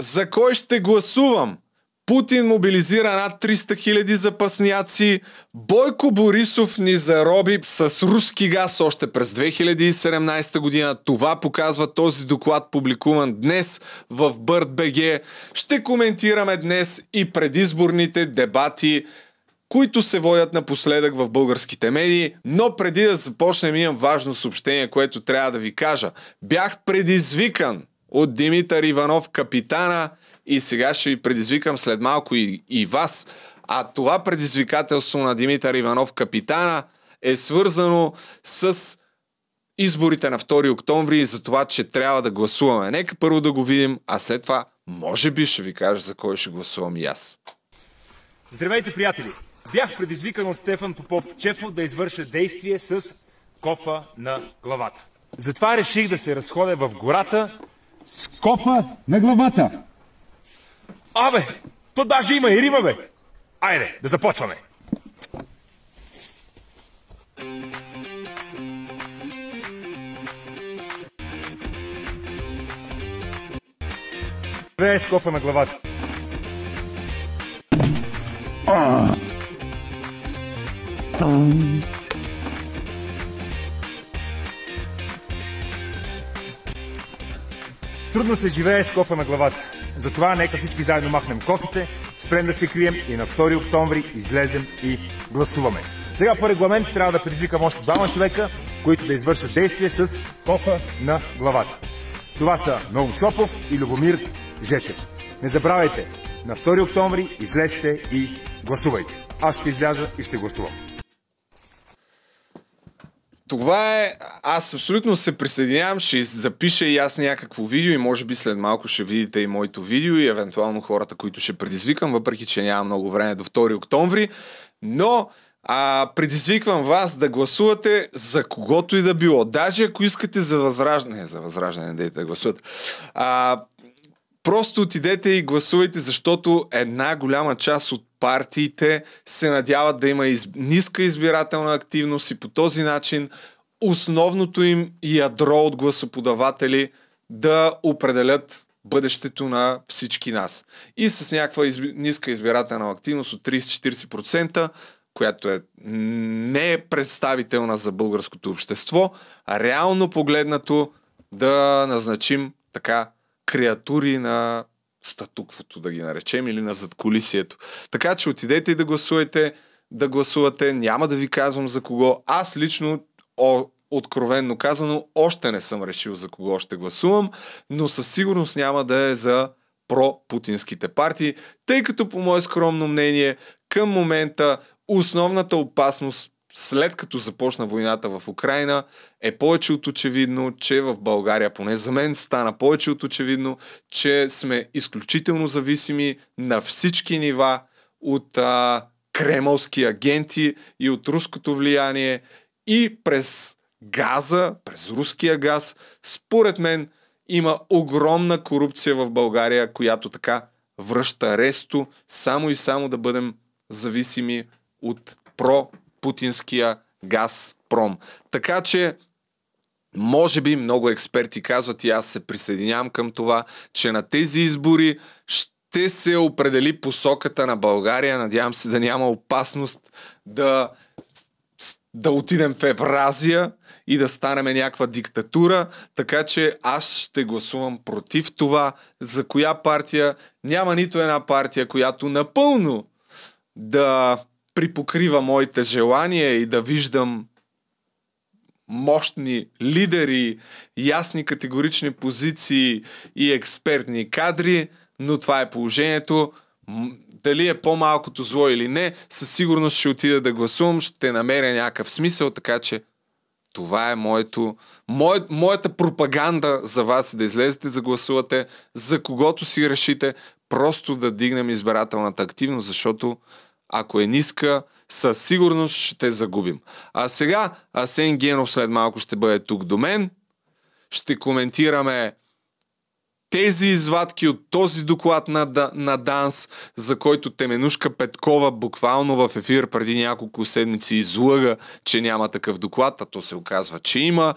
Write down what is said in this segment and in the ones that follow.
За кой ще гласувам? Путин мобилизира над 300 хиляди запасняци. Бойко Борисов ни зароби с руски газ още през 2017 година. Това показва този доклад, публикуван днес в BirdBG. Ще коментираме днес и предизборните дебати които се водят напоследък в българските медии, но преди да започнем имам важно съобщение, което трябва да ви кажа. Бях предизвикан от Димитър Иванов, капитана, и сега ще ви предизвикам след малко и, и вас. А това предизвикателство на Димитър Иванов, капитана, е свързано с изборите на 2 октомври и за това, че трябва да гласуваме. Нека първо да го видим, а след това може би ще ви кажа за кой ще гласувам и аз. Здравейте, приятели! Бях предизвикан от Стефан Попов Чефов да извърша действие с кофа на главата. Затова реших да се разходя в гората с кофа на главата. Абе, то даже има и рима, бе! Айде, да започваме! Две с кофа на главата. Трудно се живее с кофа на главата. Затова нека всички заедно махнем кофите, спрем да се крием и на 2 октомври излезем и гласуваме. Сега по регламент трябва да предизвикам още двама човека, които да извършат действие с кофа на главата. Това са Наум Шопов и Любомир Жечев. Не забравяйте, на 2 октомври излезте и гласувайте. Аз ще изляза и ще гласувам. Това е... Аз абсолютно се присъединявам, ще запиша и аз някакво видео и може би след малко ще видите и моето видео и евентуално хората, които ще предизвикам, въпреки че няма много време до 2 октомври. Но а, предизвиквам вас да гласувате за когото и да било. Даже ако искате за възраждане, за възраждане, дайте да гласувате. А, просто отидете и гласувайте, защото една голяма част от партиите се надяват да има из... ниска избирателна активност и по този начин основното им ядро от гласоподаватели да определят бъдещето на всички нас. И с някаква изби... ниска избирателна активност от 30-40%, която е не е представителна за българското общество, а реално погледнато да назначим така креатури на статуквото, да ги наречем, или на задколисието. Така че отидете и да гласувате, да гласувате. Няма да ви казвам за кого. Аз лично, о, откровенно казано, още не съм решил за кого ще гласувам, но със сигурност няма да е за про-путинските партии, тъй като по мое скромно мнение към момента основната опасност след като започна войната в Украина, е повече от очевидно, че в България, поне за мен, стана повече от очевидно, че сме изключително зависими на всички нива от а, кремълски агенти и от руското влияние и през газа, през руския газ, според мен има огромна корупция в България, която така връща ресто само и само да бъдем зависими от про путинския Газпром. Така че може би много експерти казват и аз се присъединявам към това, че на тези избори ще се определи посоката на България. Надявам се да няма опасност да, да отидем в Евразия и да станем някаква диктатура, така че аз ще гласувам против това. За коя партия? Няма нито една партия, която напълно да припокрива моите желания и да виждам мощни лидери, ясни категорични позиции и експертни кадри, но това е положението. Дали е по-малкото зло или не, със сигурност ще отида да гласувам, ще намеря някакъв смисъл, така че това е моето, мое, моята пропаганда за вас да излезете да гласувате, за когото си решите, просто да дигнем избирателната активност, защото ако е ниска, със сигурност ще загубим. А сега Асен Генов след малко ще бъде тук до мен. Ще коментираме тези извадки от този доклад на, на Данс, за който Теменушка Петкова буквално в ефир преди няколко седмици излъга, че няма такъв доклад, а то се оказва, че има.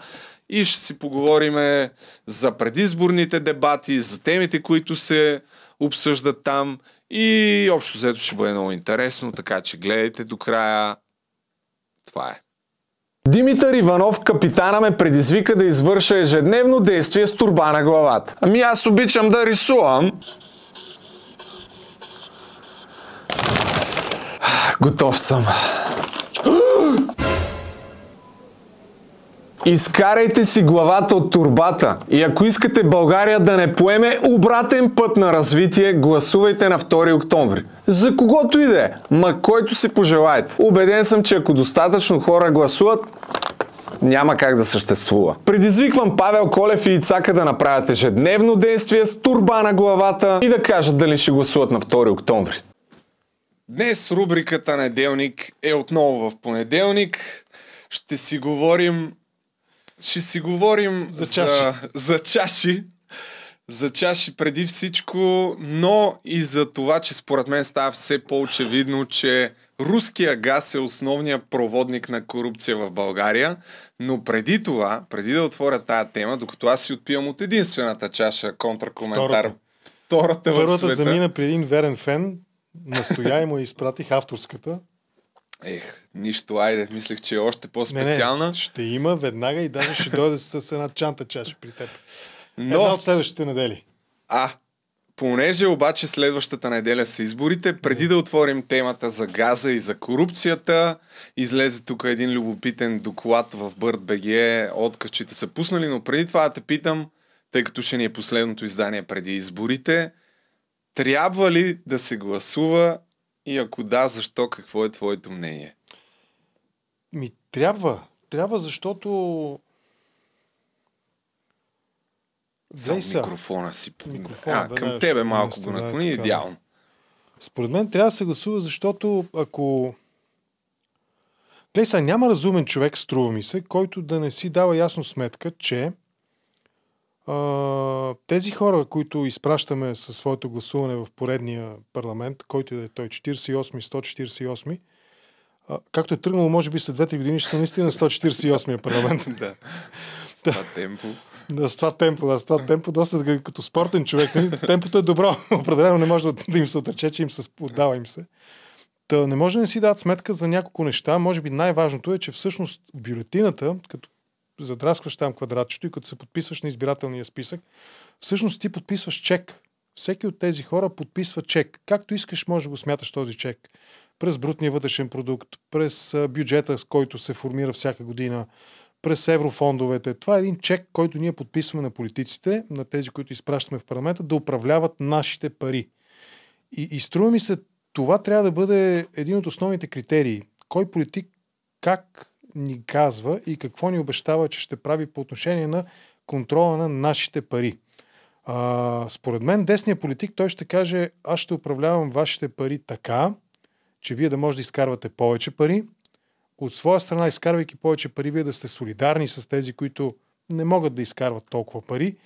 и ще си поговорим за предизборните дебати, за темите, които се обсъждат там и общо взето ще бъде много интересно, така че гледайте до края. Това е. Димитър Иванов, капитана, ме предизвика да извърша ежедневно действие с турба на главата. Ами аз обичам да рисувам. Готов съм. Изкарайте си главата от турбата и ако искате България да не поеме обратен път на развитие, гласувайте на 2 октомври. За когото и да е, ма който си пожелаете. Убеден съм, че ако достатъчно хора гласуват, няма как да съществува. Предизвиквам Павел Колев и Ицака да направят ежедневно действие с турба на главата и да кажат дали ще гласуват на 2 октомври. Днес рубриката Неделник е отново в понеделник. Ще си говорим ще си говорим за чаши. За, за чаши. За чаши преди всичко, но и за това, че според мен става все по-очевидно, че руския газ е основният проводник на корупция в България. Но преди това, преди да отворя тая тема, докато аз си отпивам от единствената чаша контракоментар, Втората. втората в Първата света. замина при един верен фен, настоя и му изпратих авторската. Ех, нищо, айде, мислех, че е още Не, по-специална. не, ще има веднага и даже ще дойде с една чанта чаша при теб. Но... Една от следващите недели. А, понеже обаче следващата неделя са изборите, преди да отворим темата за газа и за корупцията, излезе тук един любопитен доклад в BirdBG, откачите са пуснали, но преди това да те питам, тъй като ще ни е последното издание преди изборите, трябва ли да се гласува и ако да, защо, какво е твоето мнение? Ми трябва. Трябва, защото... Само са. микрофона си. Микрофона, а, към тебе ще малко го да, наклони, така. идеално. Според мен трябва да се гласува, защото ако... Гледай сега, няма разумен човек, струва ми се, който да не си дава ясно сметка, че а, тези хора, които изпращаме със своето гласуване в поредния парламент, който да е той 48 148 а, както е тръгнало, може би след 2-3 години ще са наистина 148 парламент. Да. С това темпо. Да, с това темпо, да, с това темпо, доста като спортен човек. Нали? Темпото е добро. Определено не може да, им се отрече, че им се отдава им се. Та не може да не си дадат сметка за няколко неща. Може би най-важното е, че всъщност бюлетината, като задраскваш там квадратчето и като се подписваш на избирателния списък, всъщност ти подписваш чек. Всеки от тези хора подписва чек. Както искаш, може да го смяташ този чек. През брутния вътрешен продукт, през бюджета, с който се формира всяка година, през еврофондовете. Това е един чек, който ние подписваме на политиците, на тези, които изпращаме в парламента, да управляват нашите пари. И, и струва ми се, това трябва да бъде един от основните критерии. Кой политик как ни казва и какво ни обещава, че ще прави по отношение на контрола на нашите пари. А, според мен, десният политик, той ще каже, аз ще управлявам вашите пари така, че вие да може да изкарвате повече пари, от своя страна, изкарвайки повече пари, вие да сте солидарни с тези, които не могат да изкарват толкова пари.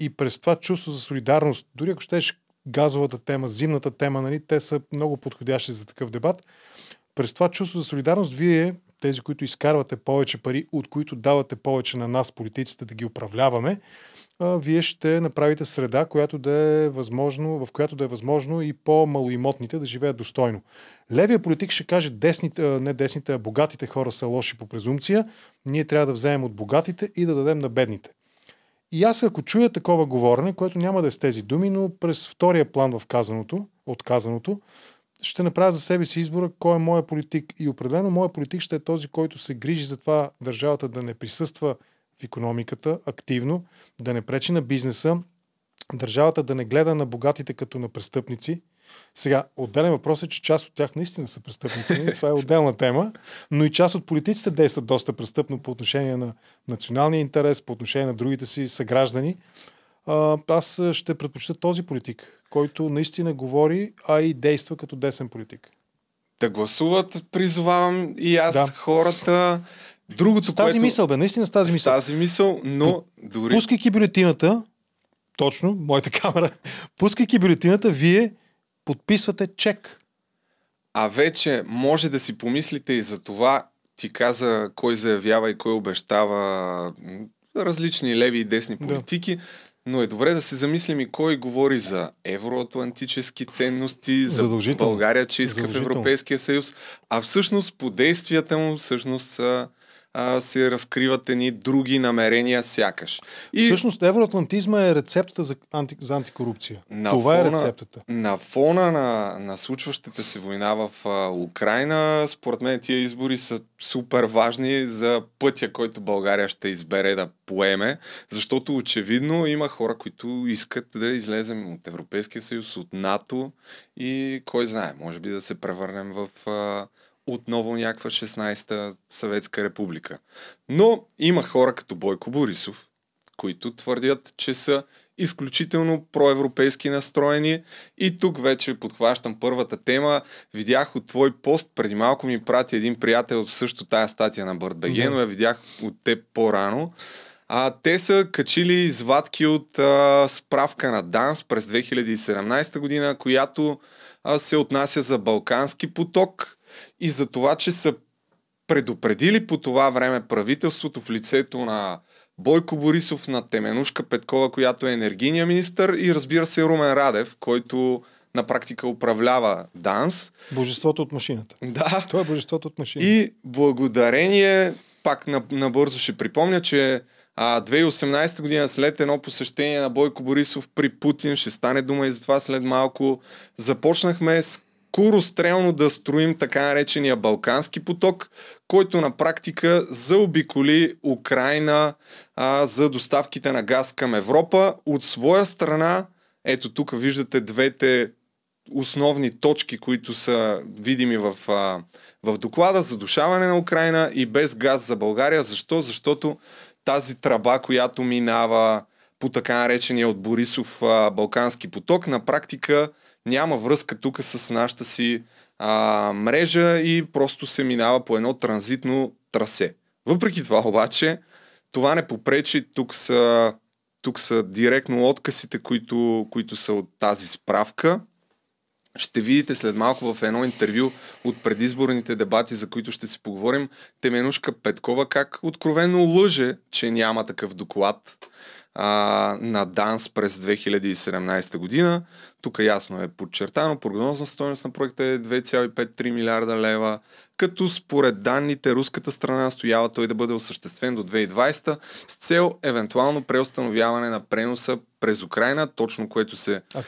И през това чувство за солидарност, дори ако щеш газовата тема, зимната тема, нали, те са много подходящи за такъв дебат, през това чувство за солидарност, вие, тези, които изкарвате повече пари, от които давате повече на нас, политиците, да ги управляваме, вие ще направите среда, която да е възможно, в която да е възможно и по-малоимотните да живеят достойно. Левия политик ще каже, десните, не десните, а богатите хора са лоши по презумпция, ние трябва да вземем от богатите и да дадем на бедните. И аз ако чуя такова говорене, което няма да е с тези думи, но през втория план в казаното, от казаното, ще направя за себе си избора кой е моя политик. И определено моя политик ще е този, който се грижи за това държавата да не присъства в економиката активно, да не пречи на бизнеса, държавата да не гледа на богатите като на престъпници. Сега, отделен въпрос е, че част от тях наистина са престъпници. Това е отделна тема, но и част от политиците действат доста престъпно по отношение на националния интерес, по отношение на другите си съграждани. А, Аз ще предпочита този политик, който наистина говори, а и действа като десен политик. Да гласуват, призовавам и аз Да. хората. Другото, С тази което... мисъл, бе, наистина с тази С мисъл. тази мисъл, но дори... Пускайки бюлетината, точно, моята камера, пускайки бюлетината, вие подписвате чек. А вече може да си помислите и за това, ти каза кой заявява и кой обещава различни леви и десни политики. Да. Но е добре да се замислим и кой говори за евроатлантически ценности, за България, че иска в Европейския съюз, а всъщност по действията му всъщност са а, се разкриват едни други намерения сякаш. И... Всъщност евроатлантизма е рецептата за, анти, за антикорупция. На Това е фона, е рецептата. На фона на, на случващата се война в а, Украина, според мен тия избори са супер важни за пътя, който България ще избере да поеме, защото очевидно има хора, които искат да излезем от Европейския съюз, от НАТО и кой знае, може би да се превърнем в а, отново някаква 16-та съветска република. Но има хора като Бойко Борисов, които твърдят, че са изключително проевропейски настроени. И тук вече подхващам първата тема. Видях от твой пост, преди малко ми прати един приятел от също тая статия на Бъртбеге, но я видях от теб по-рано. А, те са качили извадки от а, справка на ДАНС през 2017 година, която а, се отнася за Балкански поток и за това, че са предупредили по това време правителството в лицето на Бойко Борисов, на Теменушка Петкова, която е енергийния министр и разбира се Румен Радев, който на практика управлява ДАНС. Божеството от машината. Да. Това е божеството от машината. И благодарение, пак набързо ще припомня, че а, 2018 година след едно посещение на Бойко Борисов при Путин, ще стане дума и за това след малко, започнахме с скорострелно да строим така наречения Балкански поток, който на практика заобиколи Украина а, за доставките на газ към Европа. От своя страна, ето тук виждате двете основни точки, които са видими в, а, в доклада. Задушаване на Украина и без газ за България. Защо? Защото тази траба, която минава по така наречения от Борисов а, Балкански поток, на практика няма връзка тук с нашата си а, мрежа и просто се минава по едно транзитно трасе. Въпреки това обаче, това не попречи, тук са, тук са директно откъсите, които, които са от тази справка. Ще видите след малко в едно интервю от предизборните дебати, за които ще си поговорим, Теменушка Петкова как откровенно лъже, че няма такъв доклад а, на ДАНС през 2017 година. Тук ясно е подчертано, прогнозна стоеност на проекта е 2,5-3 милиарда лева, като според данните руската страна стоява той да бъде осъществен до 2020 с цел евентуално преустановяване на преноса през Украина, точно което се... А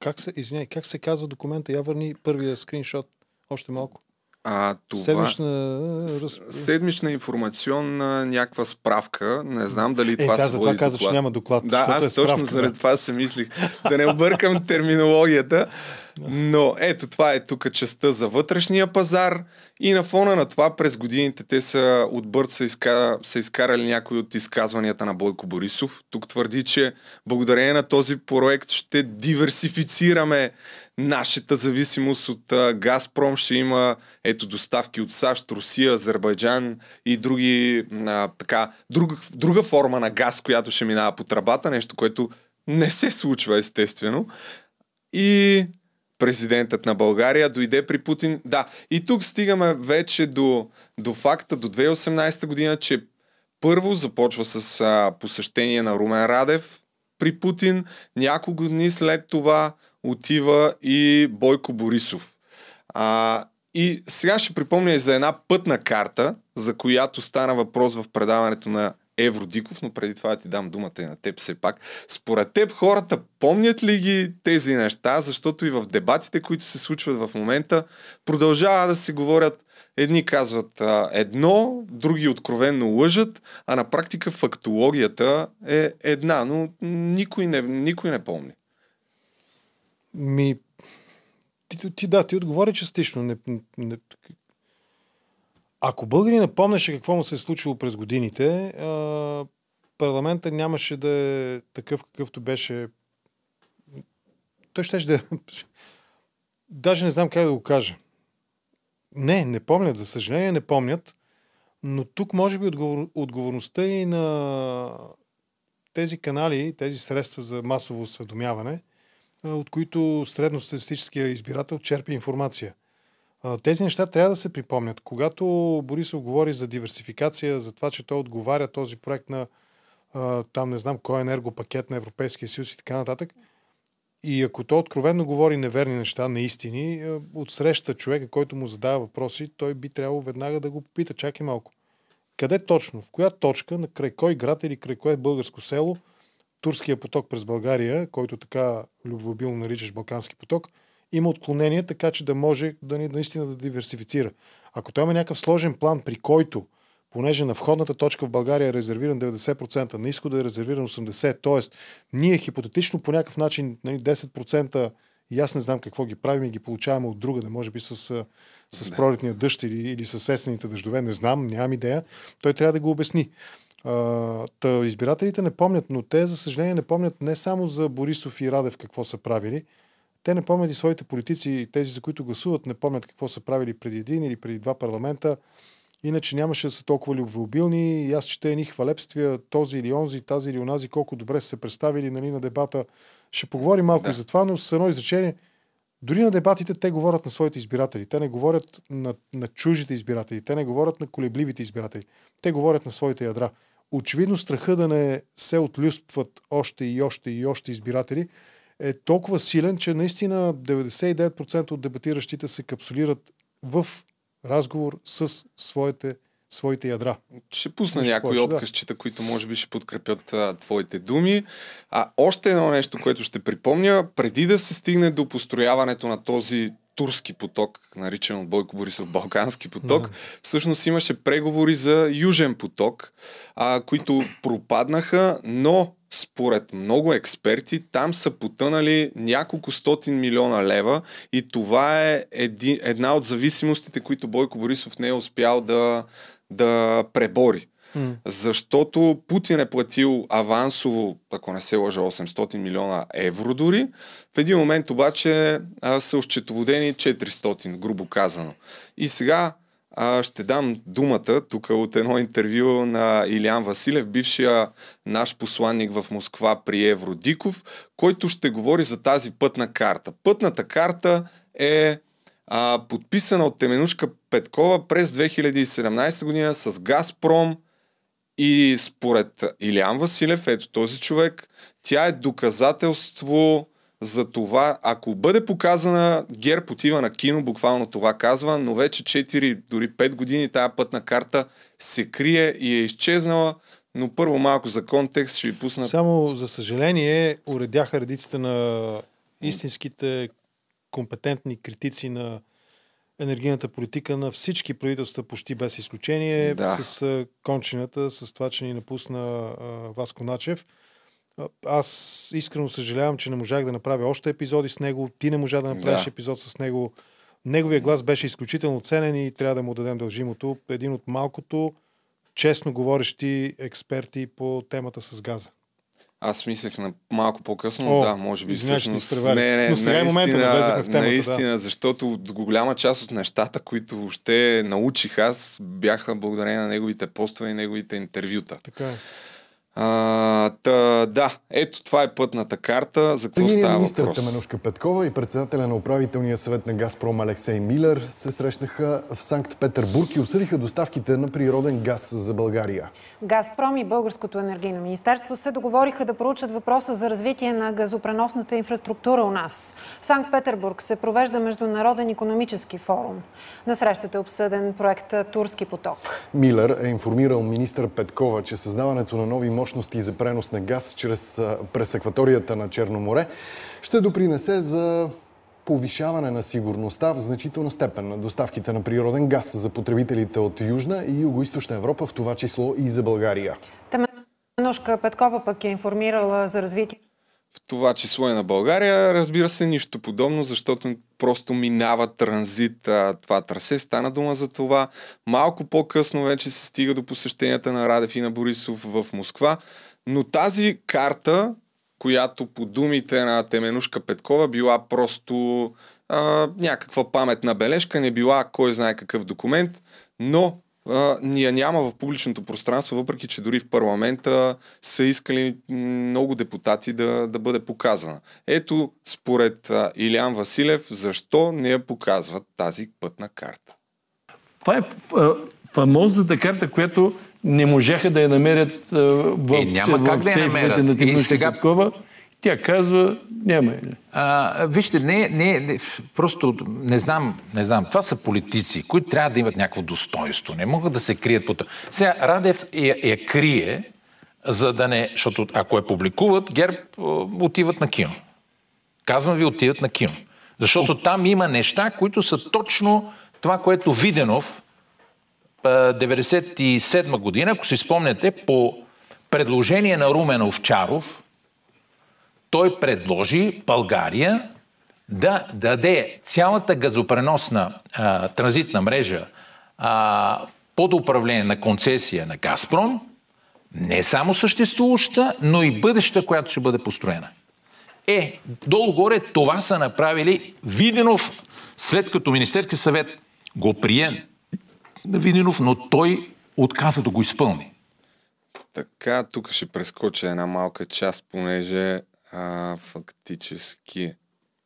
как се, извиняй, как се казва документа? Я върни първия скриншот още малко. А, това... Седмична... Седмична информационна някаква справка. Не знам дали е, това се води това каза, че няма доклад. Да, аз е точно заради това се мислих. Да не объркам терминологията. Но ето това е тук частта за вътрешния пазар и на фона на това през годините те са от Бърт са, изкара, са изкарали някои от изказванията на Бойко Борисов. Тук твърди, че благодарение на този проект ще диверсифицираме нашата зависимост от Газпром. Ще има ето доставки от САЩ, Русия, Азербайджан и други, а, така, друга, друга форма на газ, която ще минава по тръбата, нещо, което не се случва естествено. И президентът на България, дойде при Путин. Да, и тук стигаме вече до, до факта до 2018 година, че първо започва с а, посещение на Румен Радев при Путин, няколко дни след това отива и Бойко Борисов. А, и сега ще припомня и за една пътна карта, за която стана въпрос в предаването на Евродиков, но преди това ти дам думата и на теб все пак. Според теб хората помнят ли ги тези неща, защото и в дебатите, които се случват в момента, продължава да се говорят Едни казват а, едно, други откровенно лъжат, а на практика фактологията е една, но никой не, никой не помни. Ми, ти, ти да, ти отговори частично. Не, не, ако българи напомняше какво му се е случило през годините, парламента нямаше да е такъв какъвто беше. Той ще да. Даже не знам как да го кажа. Не, не помнят, за съжаление не помнят. Но тук може би отговор... отговорността и на тези канали, тези средства за масово съдомяване, от които средностатистическия избирател черпи информация. Тези неща трябва да се припомнят. Когато Борисов говори за диверсификация, за това, че той отговаря този проект на там не знам кой е енергопакет на Европейския съюз и така нататък. И ако той откровенно говори неверни неща, неистини, отсреща човека, който му задава въпроси, той би трябвало веднага да го попита. Чакай малко. Къде точно? В коя точка? На край кой град или край кое българско село? Турския поток през България, който така любвобилно наричаш Балкански поток, има отклонение, така че да може да ни наистина да диверсифицира. Ако той има някакъв сложен план, при който, понеже на входната точка в България е резервиран 90%, на изхода е резервиран 80%, т.е. ние хипотетично по някакъв начин 10% нали, и аз не знам какво ги правим и ги получаваме от друга, да може би с, с пролетния дъжд или, или с есените дъждове, не знам, нямам идея. Той трябва да го обясни. А, та, избирателите не помнят, но те, за съжаление, не помнят не само за Борисов и Радев какво са правили, те не помнят и своите политици, тези, за които гласуват, не помнят какво са правили преди един или преди два парламента. Иначе нямаше да са толкова любвеобилни. И аз чета едни хвалепствия, този или онзи, тази или онази, колко добре са се представили нали, на дебата. Ще поговорим малко да. и за това, но с едно изречение. Дори на дебатите те говорят на своите избиратели. Те не говорят на, на чужите избиратели. Те не говорят на колебливите избиратели. Те говорят на своите ядра. Очевидно страха да не се отлюспват още и още и още избиратели е толкова силен, че наистина 99% от дебатиращите се капсулират в разговор с своите, своите ядра. Ще пусна някои откъсчета, да. които може би ще подкрепят а, твоите думи. А още едно нещо, което ще припомня, преди да се стигне до построяването на този турски поток, наричан от Бойко Борисов Балкански поток, да. всъщност имаше преговори за Южен поток, а, които пропаднаха, но според много експерти, там са потънали няколко стотин милиона лева и това е еди, една от зависимостите, които Бойко Борисов не е успял да, да пребори. Mm. Защото Путин е платил авансово, ако не се лъжа, 800 милиона евро дори. В един момент обаче а, са ощетоводени 400, грубо казано. И сега а, ще дам думата тук от едно интервю на Илиан Василев, бившия наш посланник в Москва при Евродиков, който ще говори за тази пътна карта. Пътната карта е а, подписана от Теменушка Петкова през 2017 година с Газпром и според Илиан Василев, ето този човек, тя е доказателство за това, ако бъде показана, Герб отива на кино, буквално това казва, но вече 4, дори 5 години тая пътна карта се крие и е изчезнала. Но първо малко за контекст ще ви пусна. Само за съжаление уредяха редиците на истинските компетентни критици на енергийната политика на всички правителства, почти без изключение, да. с кончината, с това, че ни напусна Васко Начев. Аз искрено съжалявам, че не можах да направя още епизоди с него. Ти не можа да направиш да. епизод с него. Неговия глас беше изключително ценен и трябва да му дадем дължимото. Един от малкото честно говорещи експерти по темата с газа. Аз мислех на малко по-късно, О, да, може би всъщност. Не, не, Но сега наистина, е момента да в темата, наистина, да. защото голяма част от нещата, които въобще научих аз, бяха благодарение на неговите постове и неговите интервюта. Така е. А, та, да, ето това е пътната карта. За какво става министър въпрос? Теменушка Петкова и председателя на управителния съвет на Газпром Алексей Милер се срещнаха в Санкт Петербург и обсъдиха доставките на природен газ за България. Газпром и Българското енергийно министерство се договориха да проучат въпроса за развитие на газопреносната инфраструктура у нас. В Санкт Петербург се провежда Международен економически форум. На срещата е обсъден проект Турски поток. Милер е информирал министър Петкова, че създаването на нови мощности за пренос на газ чрез през акваторията на Черно море ще допринесе за повишаване на сигурността в значителна степен на доставките на природен газ за потребителите от Южна и Юго-Источна Европа, в това число и за България. Теменушка Петкова пък е информирала за развитие в това число е на България. Разбира се, нищо подобно, защото просто минава транзит а, това трасе. Стана дума за това. Малко по-късно вече се стига до посещенията на Радев и на Борисов в Москва. Но тази карта, която по думите на Теменушка Петкова била просто а, някаква паметна бележка, не била кой знае какъв документ, но а, ние няма в публичното пространство, въпреки че дори в парламента са искали много депутати да, да бъде показана. Ето, според а, Илян Василев, защо не я показват тази пътна карта? Това е фамозната карта, която не можаха да я намерят в, е, няма в, как в да я намерят. на Теменужка сега... Петкова. Тя казва, няма. А, вижте, не, не, не, просто не знам, не знам. Това са политици, които трябва да имат някакво достоинство. Не могат да се крият по това. Сега Радев я, я крие, за да не... Защото ако я публикуват, ГЕРБ отиват на кино. Казвам ви, отиват на кино. Защото там има неща, които са точно това, което Виденов 97 година, ако си спомняте, по предложение на Румен Овчаров, той предложи България да даде цялата газопреносна а, транзитна мрежа а, под управление на концесия на Газпром, не само съществуваща, но и бъдеща, която ще бъде построена. Е, долу-горе това са направили Виденов, след като Министерски съвет го прие на Виденов, но той отказа да го изпълни. Така, тук ще прескоча една малка част, понеже а, фактически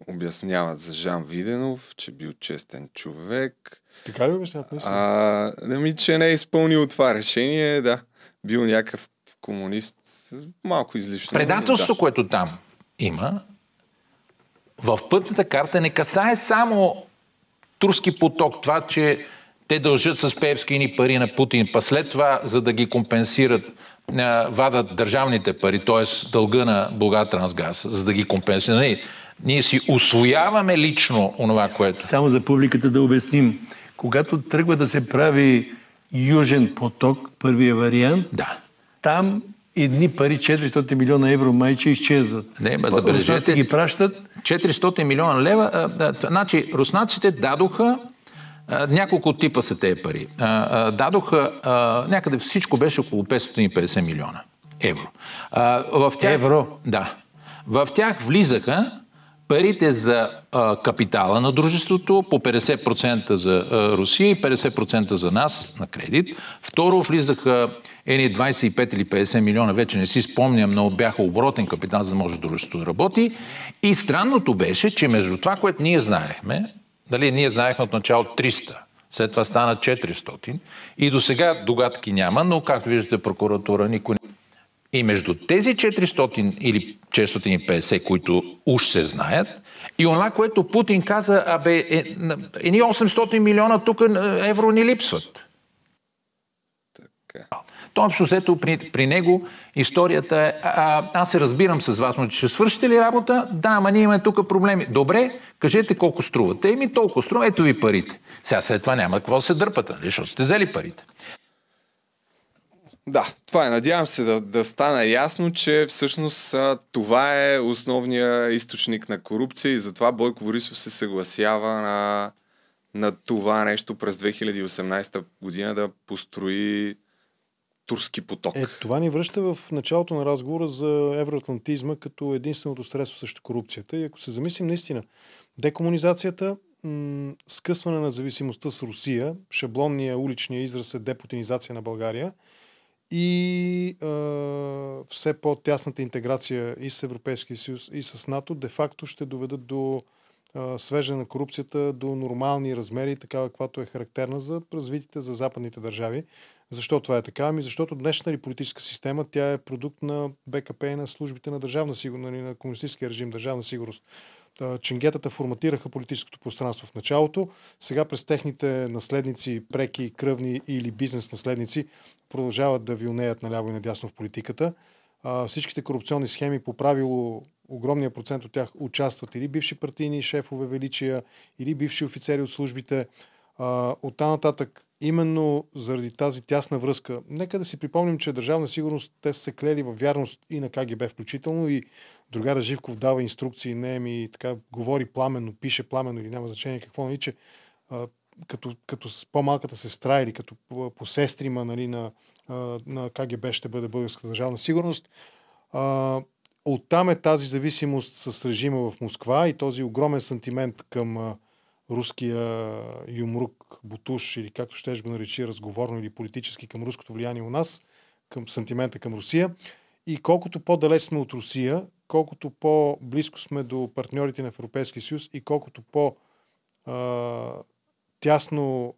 обясняват за Жан Виденов, че бил честен човек. Така ли обясняват? А, да ми, че не е изпълнил това решение, да. Бил някакъв комунист, малко излишно. Предателство, да. което там има, в пътната карта не касае само турски поток, това, че те дължат с Певски ни пари на Путин, па след това, за да ги компенсират, вадат държавните пари, т.е. дълга на Булгар Трансгаз, за да ги компенсират. Не, ние си освояваме лично онова, което... Само за публиката да обясним. Когато тръгва да се прави Южен поток, първия вариант, да. там едни пари, 400 милиона евро майче изчезват. Не, ма забележете. ги пращат. 400 милиона лева. А, а, значи, руснаците дадоха няколко типа са тези пари. Дадоха някъде всичко беше около 550 милиона евро. В тях, евро? Да. В тях влизаха парите за а, капитала на дружеството по 50% за а, Русия и 50% за нас на кредит. Второ влизаха едни 25 или 50 милиона, вече не си спомням, но бяха оборотен капитал, за да може дружеството да работи. И странното беше, че между това, което ние знаехме, дали ние знаехме от начало 300, след това стана 400 и до сега догадки няма, но както виждате прокуратура никой. И между тези 400 или 450, които уж се знаят, и онова, което Путин каза, абе, е, едни 800 милиона тук евро ни липсват. Така. То общо взето при, при него историята е, а, аз се разбирам с вас, но ще свършите ли работа? Да, ама ние имаме тук проблеми. Добре, кажете колко струвате. Еми толкова струва, ето ви парите. Сега след това няма какво се дърпате, нали? защото сте взели парите. Да, това е. Надявам се да, да стана ясно, че всъщност това е основния източник на корупция и затова Бойко Борисов се съгласява на, на това нещо през 2018 година да построи турски поток. Е, това ни връща в началото на разговора за евроатлантизма като единственото средство срещу корупцията. И ако се замислим наистина, декомунизацията, м- скъсване на зависимостта с Русия, шаблонния уличния израз е депутинизация на България и е, все по-тясната интеграция и с Европейския съюз, и с НАТО, де-факто ще доведат до свеждане на корупцията до нормални размери, такава каквато е характерна за развитите за западните държави. Защо това е така? Ами защото днешната ни политическа система, тя е продукт на БКП и на службите на държавна сигурност, на комунистическия режим, държавна сигурност. Ченгетата форматираха политическото пространство в началото. Сега през техните наследници, преки, кръвни или бизнес наследници, продължават да вилнеят наляво и надясно в политиката. Всичките корупционни схеми по правило огромния процент от тях участват или бивши партийни шефове величия, или бивши офицери от службите. От нататък именно заради тази тясна връзка. Нека да си припомним, че Държавна сигурност те са се клели във вярност и на КГБ включително и другара Живков дава инструкции, не ми така говори пламенно, пише пламенно или няма значение какво, нали, като, като с по-малката сестра или като посестрима нали, на, на КГБ ще бъде Българска държавна сигурност. А, оттам е тази зависимост с режима в Москва и този огромен сантимент към руския юмрук, бутуш или както ще го наречи разговорно или политически към руското влияние у нас, към сантимента към Русия. И колкото по-далеч сме от Русия, колкото по-близко сме до партньорите на Европейския съюз и колкото по- тясно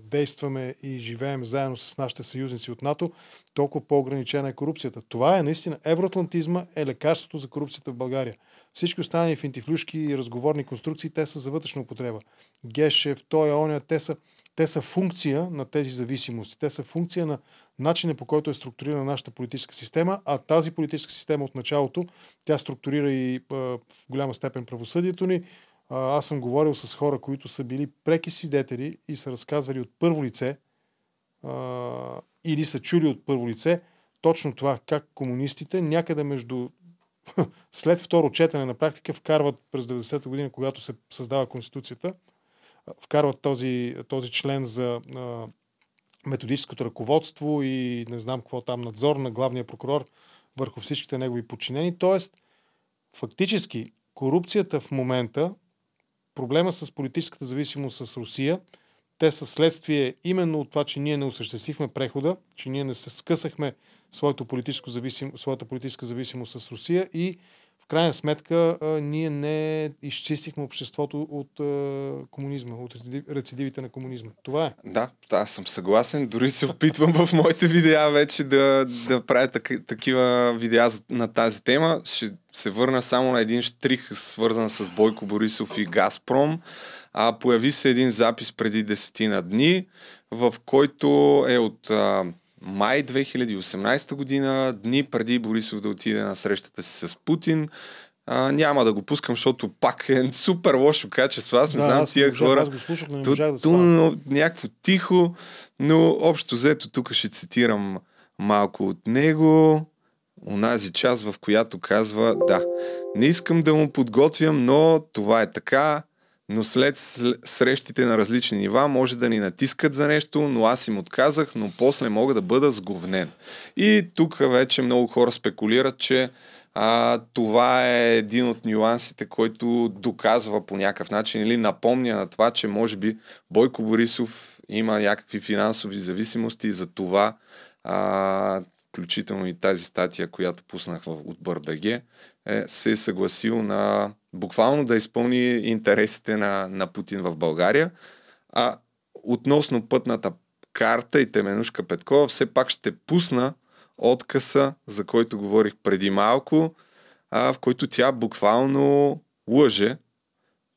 действаме и живеем заедно с нашите съюзници от НАТО, толкова по-ограничена е корупцията. Това е наистина. Евроатлантизма е лекарството за корупцията в България. Всички останали финтифлюшки и разговорни конструкции, те са за вътрешна употреба. Гешев, той, оня, те са, те са функция на тези зависимости. Те са функция на начина по който е структурирана нашата политическа система, а тази политическа система от началото, тя структурира и а, в голяма степен правосъдието ни. А, аз съм говорил с хора, които са били преки свидетели и са разказвали от първо лице а, или са чули от първо лице точно това, как комунистите някъде между след второ четене на практика вкарват през 90-та година, когато се създава Конституцията, вкарват този, този член за а, методическото ръководство и не знам какво там надзор на главния прокурор върху всичките негови подчинени. Тоест, фактически, корупцията в момента, проблема с политическата зависимост с Русия, те са следствие именно от това, че ние не осъществихме прехода, че ние не се скъсахме своето политическо зависим, своята политическа зависимост с Русия и в крайна сметка ние не изчистихме обществото от а, комунизма, от рецидивите на комунизма. Това е. Да, аз съм съгласен. Дори се опитвам в моите видеа вече да, да правя так, такива видеа на тази тема. Ще се върна само на един штрих, свързан с Бойко Борисов и Газпром. А, появи се един запис преди десетина дни, в който е от а, май 2018 година, дни преди Борисов да отиде на срещата си с Путин. А, няма да го пускам, защото пак е супер лошо качество. Аз не Да, знам аз тия можах, хора. аз го слушах, но не можах да ту- но някакво тихо, но общо взето тук ще цитирам малко от него. Унази част, в която казва, да, не искам да му подготвям, но това е така, но след сл- срещите на различни нива може да ни натискат за нещо, но аз им отказах, но после мога да бъда сговнен. И тук вече много хора спекулират, че а, това е един от нюансите, който доказва по някакъв начин или напомня на това, че може би Бойко Борисов има някакви финансови зависимости и за това а, включително и тази статия, която пуснах от БРБГ, е, се е съгласил на буквално да изпълни интересите на, на Путин в България. А относно пътната карта и Теменушка Петкова, все пак ще пусна откъса, за който говорих преди малко, а, в който тя буквално лъже,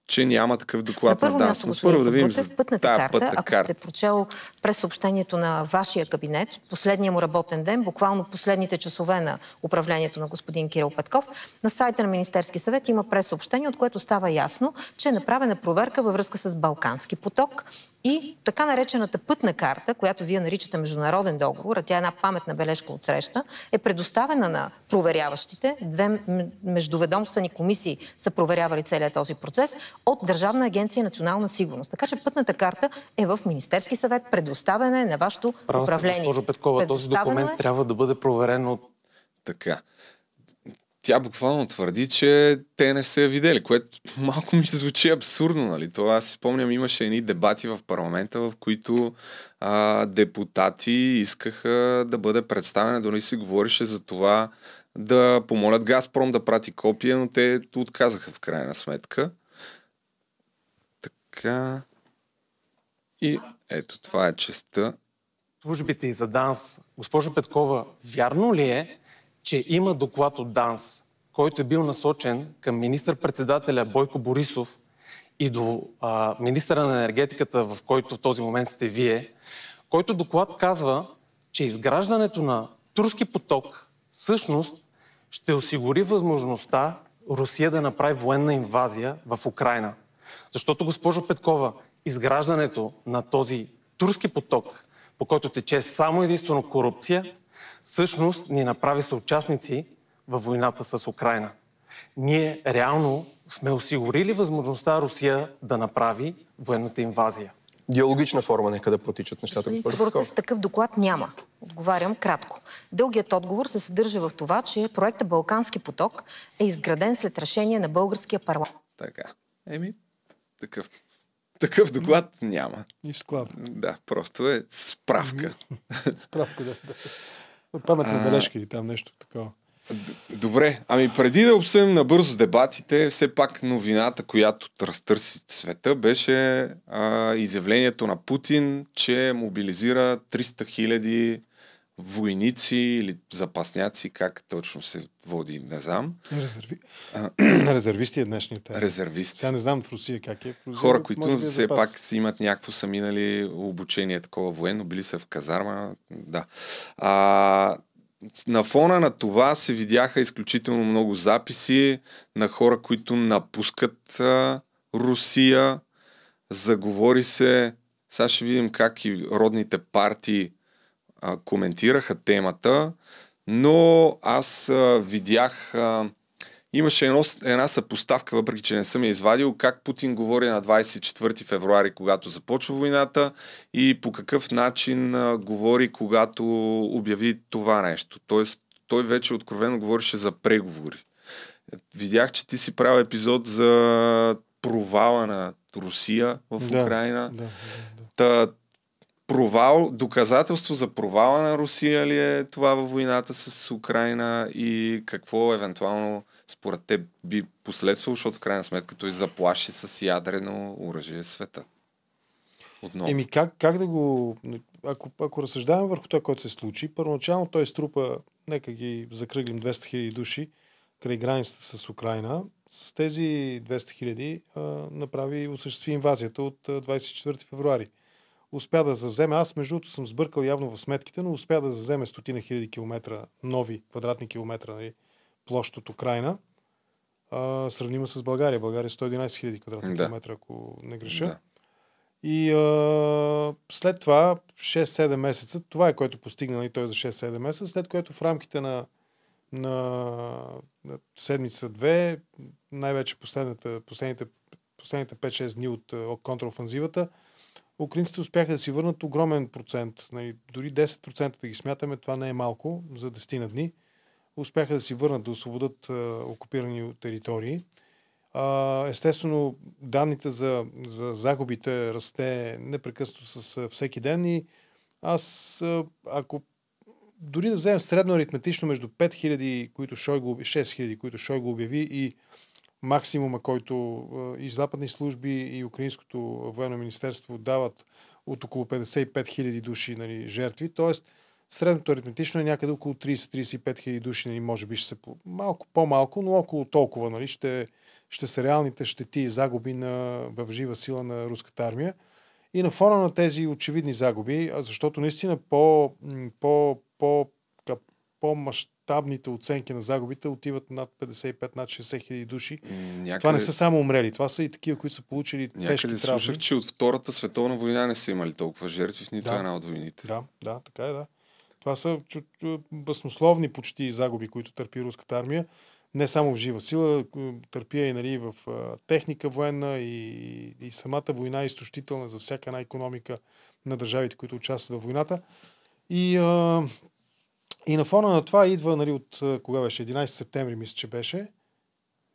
че няма такъв доклад На на място, ДАНС. Господин първо да видим за пътната карта, пътна ако карта. сте прочел през съобщението на вашия кабинет, последния му работен ден, буквално последните часове на управлението на господин Кирил Петков, на сайта на Министерски съвет има прес съобщение, от което става ясно, че е направена проверка във връзка с Балкански поток и така наречената пътна карта, която вие наричате международен договор, а тя е една паметна бележка от среща, е предоставена на проверяващите. Две междуведомствени комисии са проверявали целият този процес от Държавна агенция национална сигурност. Така че пътната карта е в Министерски съвет, предоставена е на вашето Права управление. госпожо Петкова, този документ е трябва да бъде проверен от Така. Тя буквално твърди, че те не са я видели, което малко ми звучи абсурдно, нали? Това аз си спомням, имаше едни дебати в парламента, в които а, депутати искаха да бъде представена, дори се говореше за това да помолят Газпром да прати копия, но те отказаха в крайна сметка. Така. И ето, това е честа. службите и за ДАНС. Госпожо Петкова, вярно ли е, че има доклад от ДАНС, който е бил насочен към министър-председателя Бойко Борисов и до а, министъра на енергетиката, в който в този момент сте вие, който доклад казва, че изграждането на турски поток всъщност ще осигури възможността Русия да направи военна инвазия в Украина. Защото, госпожо Петкова, изграждането на този турски поток, по който тече само единствено корупция, всъщност ни направи съучастници във войната с Украина. Ние реално сме осигурили възможността Русия да направи военната инвазия. Диалогична форма нека да протичат нещата. Господин Петкова. такъв доклад няма. Отговарям кратко. Дългият отговор се съдържа в това, че проекта Балкански поток е изграден след решение на българския парламент. Така. Еми, такъв, такъв доклад няма. И в. Да, просто е справка. Справка, да. да. Паметна бележка или там нещо такова. Добре, ами преди да обсъдим набързо дебатите, все пак новината, която разтърси света, беше а, изявлението на Путин, че мобилизира 300 хиляди войници или запасняци, как точно се води, не знам. Резерви... Резервисти е днешния термин. Резервисти. Тя не знам в Русия как е. Русия, Хора, които все запас. пак си имат някакво са минали обучение такова военно, били са в казарма, да. А, на фона на това се видяха изключително много записи на хора, които напускат а, Русия. Заговори се, сега ще видим как и родните партии а, коментираха темата, но аз а, видях, а, имаше едно, една съпоставка, въпреки че не съм я извадил, как Путин говори на 24 февруари, когато започва войната и по какъв начин а, говори, когато обяви това нещо. Тоест, той вече откровено говореше за преговори. Видях, че ти си правил епизод за провала на Русия в Да, Украина. Да, да, да. Та, провал, доказателство за провала на Русия ли е това във войната с Украина и какво евентуално според теб би последствало, защото в крайна сметка той заплаши с ядрено оръжие света. Отново. Еми как, как да го... Ако, ако разсъждаваме върху това, което се случи, първоначално той струпа, нека ги закръглим 200 000 души край границата с Украина. С тези 200 000 направи, осъществи инвазията от а, 24 февруари. Успя да завземе, аз между другото съм сбъркал явно в сметките, но успя да завземе стотина хиляди километра, нови квадратни километра, нали, площ от Украина. А, сравнима с България. България е 111 хиляди квадратни Да. километра, ако не греша. Да. И а, след това, 6-7 месеца, това е което постигна и той за 6-7 месеца, след което в рамките на, на, на седмица-две, най-вече последните, последните 5-6 дни от а, контраофанзивата, украинците успяха да си върнат огромен процент, нали, дори 10% да ги смятаме, това не е малко за 10 на дни. Успяха да си върнат, да освободят а, окупирани територии. А, естествено, данните за, за загубите расте непрекъснато с а, всеки ден и аз, а, ако дори да вземем средно аритметично между 5000, които обяви- 6000, които Шойго обяви и максимума, който и западни служби и Украинското военно министерство дават от около 55 000 души нали, жертви, т.е. средното аритметично е някъде около 30-35 хиляди души, нали, може би ще се малко по-малко, но около толкова нали, ще, ще са реалните щети и загуби на, в жива сила на руската армия. И на фона на тези очевидни загуби, защото наистина по, по, по, по-масштабните оценки на загубите отиват над 55, над 60 хиляди души. Някъде, Това не са само умрели, това са и такива, които са получили тежки някъде травми. слушах, че от Втората световна война не са имали толкова жертви в нито Да. една от войните. Да, да, така е, да. Това са чу, чу, баснословни почти загуби, които търпи руската армия. Не само в жива сила, к- търпи я и нали, в техника военна и, и самата война е изтощителна за всяка една економика на държавите, които участват в войната. И, а, и на фона на това идва нали, от кога беше? 11 септември, мисля, че беше.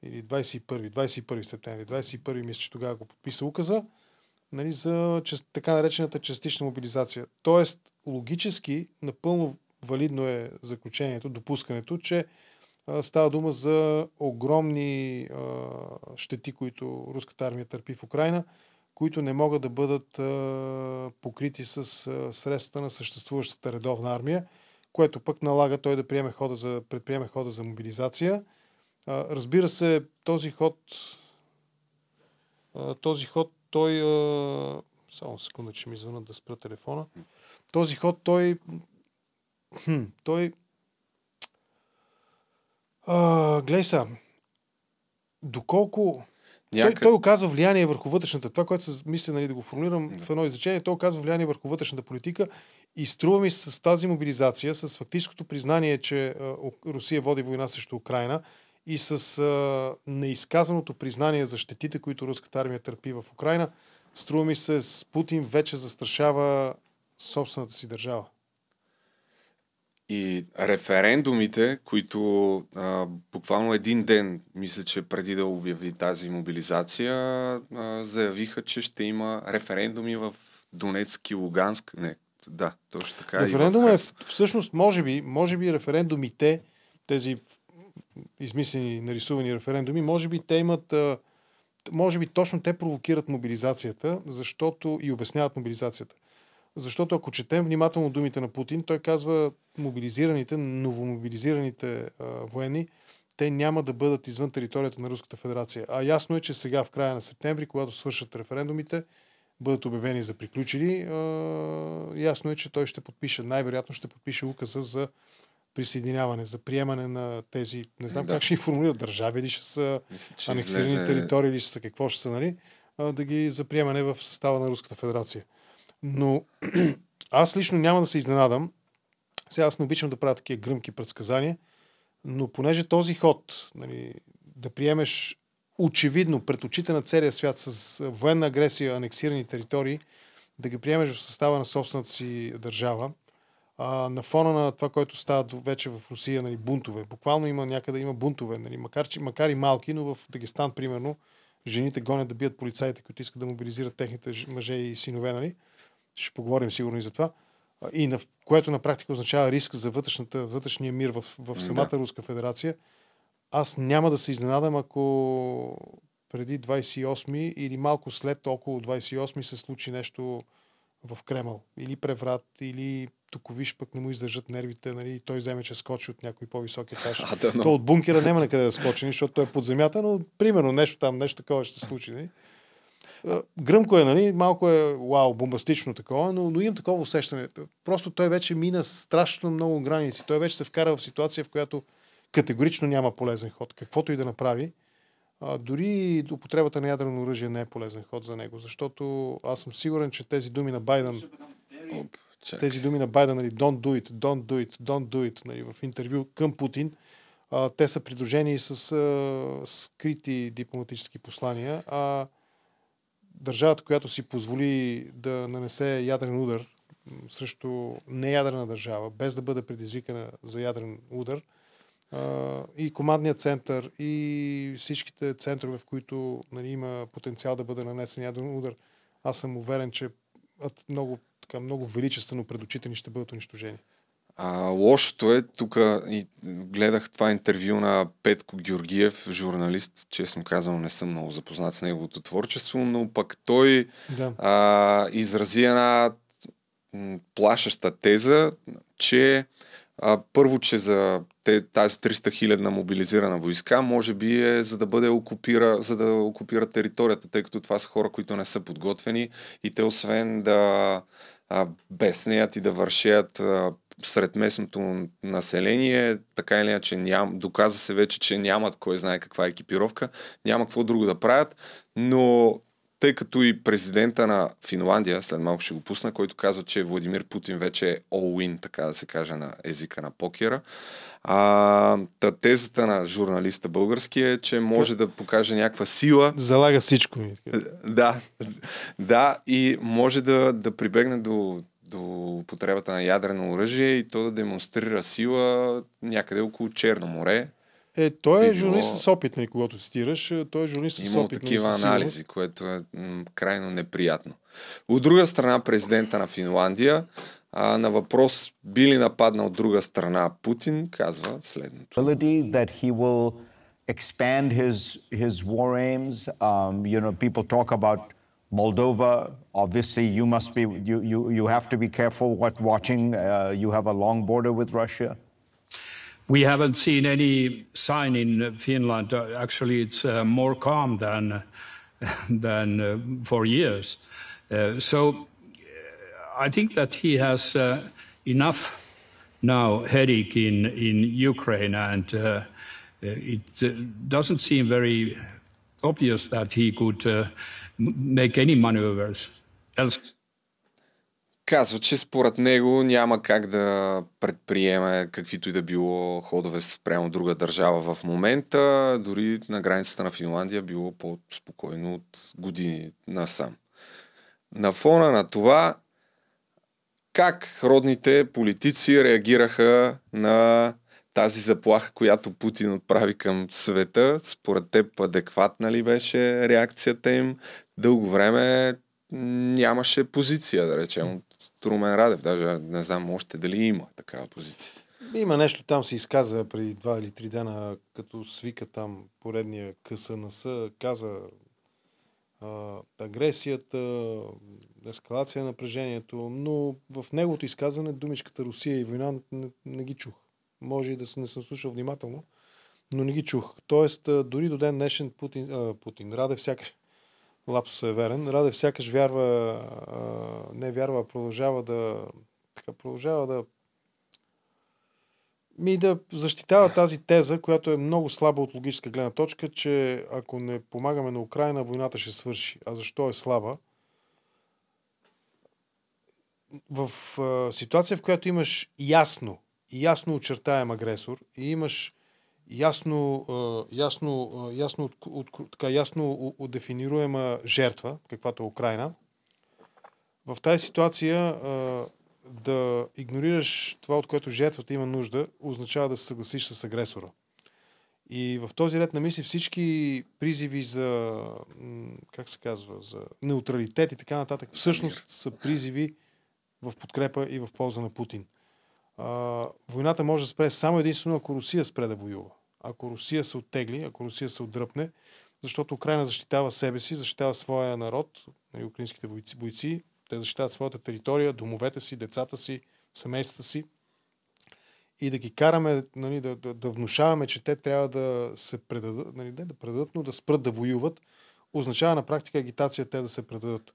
Или 21, 21 септември. 21 мисля, че тогава го подписа указа нали, за така наречената частична мобилизация. Тоест, логически, напълно валидно е заключението, допускането, че а, става дума за огромни а, щети, които руската армия търпи в Украина, които не могат да бъдат а, покрити с а, средства на съществуващата редовна армия, което пък налага той да приеме хода за, предприеме хода за мобилизация. А, разбира се, този ход а, този ход той... А... Само секунда, че ми звънат да спра телефона. Този ход той... Хм, той... А, гледай сега. Доколко... Той, Някъде... той оказва влияние върху вътрешната. Това, което се мисля нали, да го формулирам в едно изречение, той оказва влияние върху вътрешната политика и струва ми с тази мобилизация, с фактическото признание, че Русия води война срещу Украина и с неизказаното признание за щетите, които руската армия търпи в Украина, струва ми се с Путин вече застрашава собствената си държава. И референдумите, които а, буквално един ден, мисля, че преди да обяви тази мобилизация, а, заявиха, че ще има референдуми в Донецк и Луганск. Не, да, точно така. Референдума е всъщност, може би, може би референдумите, тези измислени, нарисувани референдуми, може би те имат може би точно те провокират мобилизацията, защото и обясняват мобилизацията. Защото ако четем внимателно думите на Путин, той казва мобилизираните, новомобилизираните а, военни, те няма да бъдат извън територията на Руската федерация. А ясно е, че сега в края на септември, когато свършат референдумите, бъдат обявени за приключили, а, ясно е, че той ще подпише, най-вероятно ще подпише указа за присъединяване, за приемане на тези, не знам да. как ще ги формулират, държави или ще са Мисля, анексирани излезе... територии или ще са какво ще са, нали, а, да ги за приемане в състава на Руската федерация. Но аз лично няма да се изненадам. Сега аз не обичам да правя такива гръмки предсказания, но понеже този ход, нали, да приемеш очевидно пред очите на целия свят с военна агресия, анексирани територии, да ги приемеш в състава на собствената си държава, а, на фона на това, което става вече в Русия, нали, бунтове. Буквално има някъде има бунтове, нали, макар, че, макар и малки, но в Дагестан, примерно, жените гонят да бият полицаите, които искат да мобилизират техните мъже и синове. Нали. Ще поговорим сигурно и за това. И на, което на практика означава риск за вътрешната, вътрешния мир в, в самата да. Руска федерация. Аз няма да се изненадам, ако преди 28 или малко след около 28 се случи нещо в Кремъл. Или преврат, или Токовиш пък не му издържат нервите, нали, той вземе, че скочи от някой по-висок етаж. А, да, но... То от бункера няма на къде да скочи, защото той е под земята, но примерно нещо там, нещо такова ще се случи. Нали. Гръмко е, нали? малко е вау, бомбастично такова, но, но имам такова усещане. Просто той вече мина страшно много граници. Той вече се вкара в ситуация, в която категорично няма полезен ход. Каквото и да направи, а, дори употребата на ядрено оръжие не е полезен ход за него, защото аз съм сигурен, че тези думи на Байден Чак. Тези думи на Байден, нали, don't do it, don't do it, don't do it, нали, в интервю към Путин, а, те са придружени с а, скрити дипломатически послания, а държавата, която си позволи да нанесе ядрен удар срещу неядрена държава, без да бъде предизвикана за ядрен удар, и командният център, и всичките центрове, в които нали, има потенциал да бъде нанесен ядрен удар, аз съм уверен, че много така много величествено пред очите ни ще бъдат унищожени. А, лошото е, тук гледах това интервю на Петко Георгиев, журналист, честно казвам не съм много запознат с неговото творчество, но пък той да. а, изрази една плашеща теза, че а, първо, че за те, тази 300 хилядна мобилизирана войска, може би е за да бъде окупира, за да окупира територията, тъй като това са хора, които не са подготвени и те освен да а, беснеят и да вършат а, сред местното население, така или иначе ням, доказа се вече, че нямат кой знае каква екипировка, няма какво друго да правят, но тъй като и президента на Финландия, след малко ще го пусна, който казва, че Владимир Путин вече е all-in, така да се каже на езика на покера. А, та тезата на журналиста български е, че може да покаже някаква сила. Залага всичко. Да, да, и може да, да прибегне до, до потребата на ядрено оръжие и то да демонстрира сила някъде около Черно море, е, той е журналист с опит, нали, когато цитираш. Е, той е журналист с Има опит. Нали, такива нали, анализи, което е м- крайно неприятно. От друга страна, президента на Финландия а, на въпрос би ли нападнал от друга страна Путин, казва следното. That he will expand his, his war aims. Um, you know, people talk about Moldova. Obviously, you must be, you, you, you have to be careful what watching. Uh, you have a long border with Russia. We haven't seen any sign in Finland. Actually, it's uh, more calm than, than uh, for years. Uh, so I think that he has enough now headache in, in Ukraine, and it doesn't seem very obvious that he could make any maneuvers else. Казва, че според него няма как да предприеме каквито и да било ходове спрямо друга държава в момента. Дори на границата на Финландия било по-спокойно от години насам. На фона на това, как родните политици реагираха на тази заплаха, която Путин отправи към света, според теб адекватна ли беше реакцията им? Дълго време нямаше позиция, да речем, Румен Радев. Даже не знам още дали има такава позиция. Има нещо там се изказа преди два или три дена, като свика там поредния КСНС, каза а, агресията, ескалация на напрежението, но в неговото изказване думичката Русия и война не, не ги чух. Може и да се не съм слушал внимателно, но не ги чух. Тоест, дори до ден днешен Путин, а, Путин Раде всякаш, лапсус е верен, Раде сякаш вярва, а, не вярва, продължава да, така, продължава да ми да защитава тази теза, която е много слаба от логическа гледна точка, че ако не помагаме на Украина, войната ще свърши. А защо е слаба? В а, ситуация, в която имаш ясно, ясно очертаем агресор и имаш ясно, ясно, ясно, от, от, така, ясно дефинируема жертва, каквато е Украина, в тази ситуация да игнорираш това, от което жертвата има нужда, означава да се съгласиш с агресора. И в този ред на мисли всички призиви за, как се казва, за неутралитет и така нататък, всъщност са призиви в подкрепа и в полза на Путин. А, войната може да спре само единствено, ако Русия спре да воюва. Ако Русия се оттегли, ако Русия се отдръпне, защото Украина защитава себе си, защитава своя народ, и украинските бойци, бойци те защитават своята територия, домовете си, децата си, семействата си. И да ги караме, нали, да, да, да внушаваме, че те трябва да се предадат, нали, да предадат, но да спрат да воюват, означава на практика агитация те да се предадат.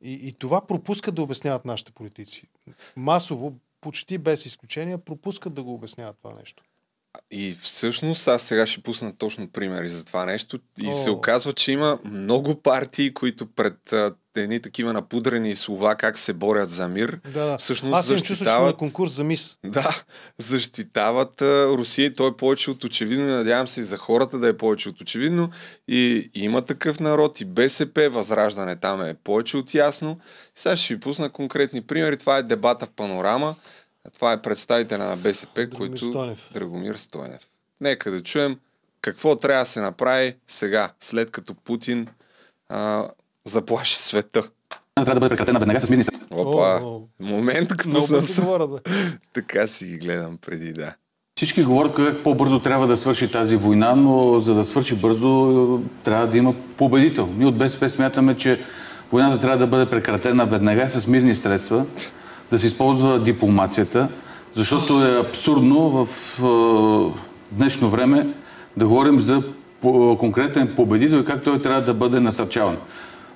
И, и това пропускат да обясняват нашите политици. Масово, почти без изключение, пропускат да го обясняват това нещо. И всъщност аз сега ще пусна точно примери за това нещо. И О. се оказва, че има много партии, които пред едни такива напудрени слова как се борят за мир. Да, да. Всъщност аз защитават... че конкурс за мис. Да, защитават Русия и той е повече от очевидно. Надявам се и за хората да е повече от очевидно. И, и има такъв народ и БСП, Възраждане там е повече от ясно. Сега ще ви пусна конкретни примери. Това е дебата в панорама. Това е представителя на БСП, Драгомир който... Стойнев. Драгомир Стойнев. Нека да чуем какво трябва да се направи сега, след като Путин а, заплаши света. Трябва да бъде прекратена веднага с мирни Опа, момент, като съм... Се говоря, да. така си ги гледам преди, да. Всички говорят как по-бързо трябва да свърши тази война, но за да свърши бързо трябва да има победител. Ние от БСП смятаме, че войната трябва да бъде прекратена веднага с мирни средства да се използва дипломацията, защото е абсурдно в днешно време да говорим за конкретен победител и как той трябва да бъде насърчаван.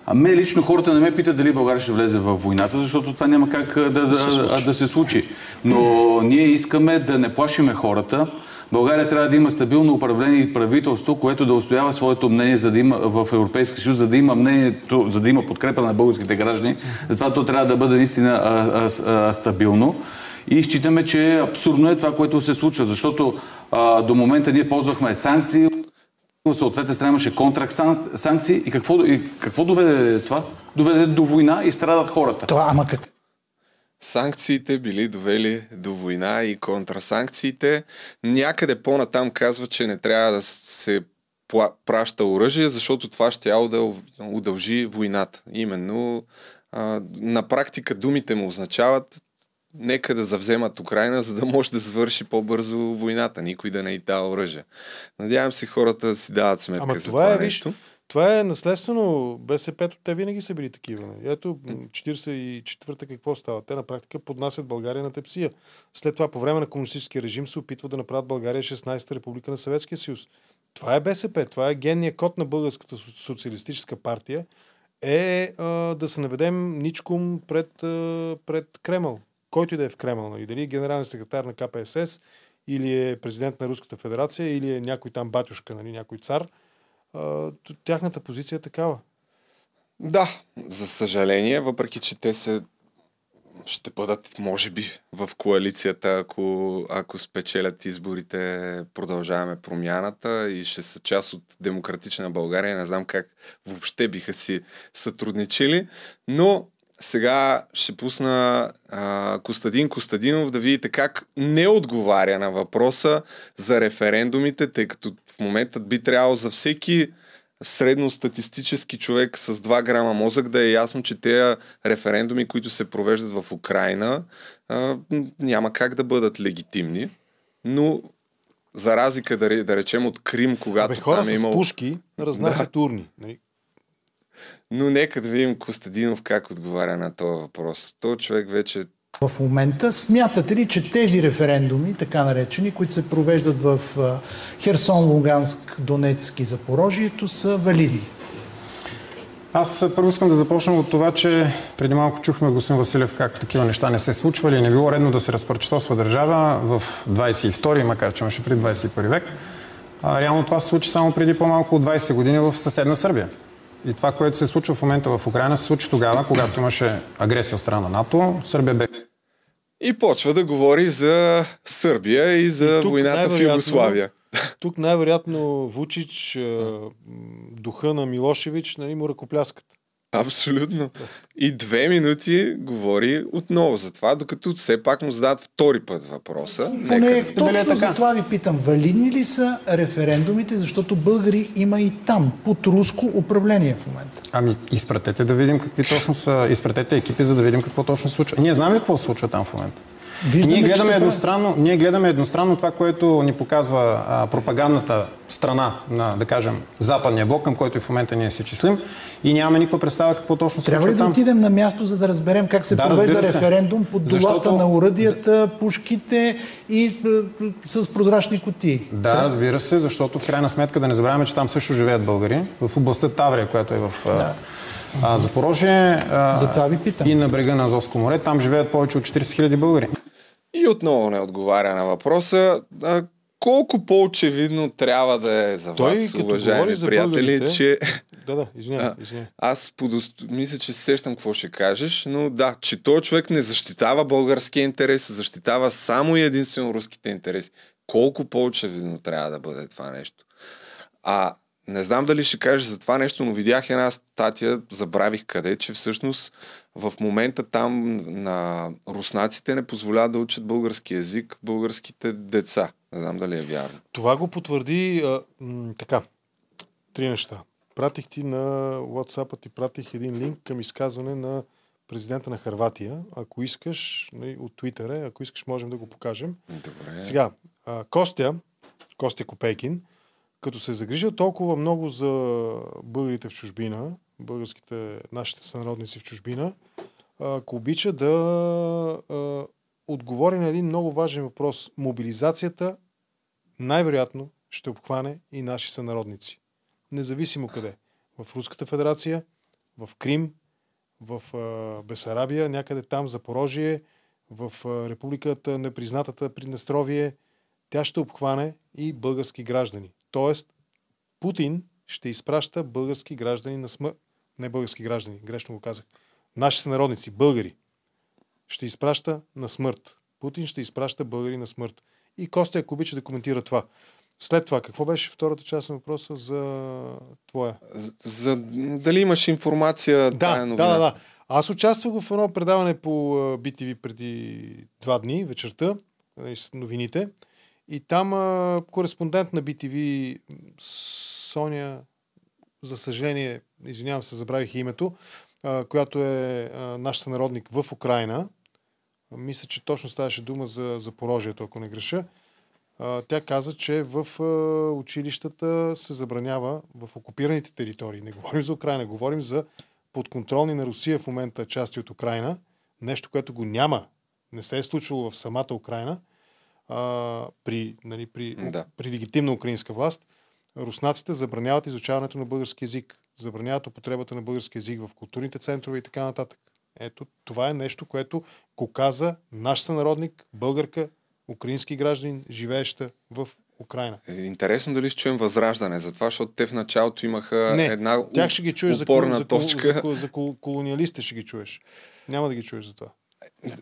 А ме лично хората не ме питат дали България ще влезе в войната, защото това няма как да, да, да, да се случи. Но ние искаме да не плашиме хората, България трябва да има стабилно управление и правителство, което да устоява своето мнение за да има, в Европейския съюз, за да има мнението, за да има подкрепа на българските граждани. Затова то трябва да бъде наистина а, а, а, стабилно. И считаме, че абсурдно е това, което се случва, защото а, до момента ние ползвахме санкции, съответно страна имаше контракт-санкции. И какво, и какво доведе това? Доведе до война и страдат хората. Това, ама какво? Санкциите били довели до война и контрасанкциите. Някъде по-натам казва, че не трябва да се праща оръжие, защото това ще да удължи войната. Именно а, на практика думите му означават нека да завземат Украина, за да може да завърши по-бързо войната. Никой да не и дава оръжие. Надявам се хората си дават сметка Ама за това, това е, нещо. Виж, това е наследствено. БСП-то те винаги са били такива. Нали? Ето, 44-та какво става? Те на практика поднасят България на тепсия. След това, по време на комунистическия режим, се опитват да направят България 16-та република на Съветския съюз. Това е БСП. Това е генния код на Българската социалистическа партия. Е а, да се наведем ничком пред, а, пред Кремъл. Който и да е в Кремъл. Нали? Дали е генерален секретар на КПСС, или е президент на Руската федерация, или е някой там батюшка, нали? някой цар – тяхната позиция е такава. Да, за съжаление, въпреки че те се ще бъдат, може би, в коалицията, ако, ако спечелят изборите, продължаваме промяната и ще са част от демократична България. Не знам как въобще биха си сътрудничили, но сега ще пусна а, Костадин Костадинов да видите как не отговаря на въпроса за референдумите, тъй като в момента би трябвало за всеки средностатистически човек с 2 грама мозък да е ясно, че тези референдуми, които се провеждат в Украина, няма как да бъдат легитимни. но за разлика да, да речем от Крим, когато Абе, хора там е с имал... пушки разнасят урни. Нали? Но нека да видим Костадинов как отговаря на този въпрос. Той човек вече В момента смятате ли, че тези референдуми, така наречени, които се провеждат в Херсон, Луганск, Донецк и Запорожието, са валидни? Аз първо искам да започна от това, че преди малко чухме господин Василев как такива неща не се случвали не било редно да се разпърчетосва държава в 22, макар че имаше преди 21 век. А, реално това се случи само преди по-малко от 20 години в съседна Сърбия. И това, което се случва в момента в Украина, се случи тогава, когато имаше агресия от страна на НАТО. Сърбия бе и почва да говори за Сърбия и за И тук войната в Югославия. Тук най-вероятно Вучич, духа на Милошевич, нали, му ръкопляскат. Абсолютно. И две минути говори отново за това, докато все пак му зададат втори път въпроса. Поне Нека точно за това ви питам. Валидни ли са референдумите, защото българи има и там, под руско управление в момента? Ами, изпратете да видим какви точно са, изпратете екипи, за да видим какво точно се случва. Ние знаем ли какво се случва там в момента? Виждаме, ние, гледаме едностранно, ние гледаме едностранно това, което ни показва а, пропагандната страна на, да кажем, западния блок, към който и в момента ние се числим и нямаме никаква представа какво точно се Трябва случва ли да там. отидем на място, за да разберем как се Да, провежда референдум под долата Защото- на уръдията, пушките и е, с прозрачни кутии? Да, разбира се, защото в крайна сметка да не забравяме, че там също живеят българи. В областта Таврия, която е в а, а, Запорожие. А, Затова ви питам. И на брега на Азовско море. Там живеят повече от 40 000 българи. И отново не отговаря на въпроса. А, колко по-очевидно трябва да е за Той, вас, уважаеми за приятели, българите- че... Да, да, извинявай, извинявай. Аз подост... мисля, че се сещам какво ще кажеш, но да, че този човек не защитава българския интерес, защитава само и единствено руските интереси. Колко по-очевидно трябва да бъде това нещо. А не знам дали ще кажеш за това нещо, но видях една статия, забравих къде, че всъщност в момента там на руснаците не позволяват да учат български язик българските деца. Не знам дали е вярно. Това го потвърди а, м, така. Три неща. Пратих ти на WhatsApp ти пратих един линк към изказване на президента на Харватия. Ако искаш, нали, от Twitter, ако искаш, можем да го покажем. Добре. Сега, а, Костя, Костя Копейкин, като се загрижил толкова много за българите в чужбина, българските, нашите сънародници в чужбина, ако обича да а, отговори на един много важен въпрос. Мобилизацията най-вероятно ще обхване и наши сънародници. Независимо къде. В Руската федерация, в Крим, в Бесарабия, някъде там, Запорожие, в републиката непризнатата Приднестровие, тя ще обхване и български граждани. Тоест, Путин ще изпраща български граждани на смърт. Не български граждани, грешно го казах. Наши сънародници, българи, ще изпраща на смърт. Путин ще изпраща българи на смърт. И Костя, ако обича да коментира това. След това, какво беше втората част на въпроса за твоя? За, за дали имаш информация? Да, тая да, новина? да, да. Аз участвах в едно предаване по BTV преди два дни, вечерта, нали, с новините. И там а, кореспондент на BTV, Соня, за съжаление, извинявам се, забравих името, която е наш сънародник в Украина. Мисля, че точно ставаше дума за Запорожието, ако не греша. Тя каза, че в училищата се забранява в окупираните територии. Не говорим за Украина, говорим за подконтролни на Русия в момента части от Украина. Нещо, което го няма, не се е случвало в самата Украина, при, нали, при, Да. при легитимна украинска власт. Руснаците забраняват изучаването на български язик, забраняват употребата на български язик в културните центрове и така нататък. Ето, това е нещо, което го каза наш сънародник, българка, украински гражданин, живееща в Украина. Е, Интересно дали ще чуем възраждане, затова, защото те в началото имаха Не, една тях ще ги чуеш за, упорна за, точка. За, за, за, кол- колониалистите ще ги чуеш. Няма да ги чуеш за това.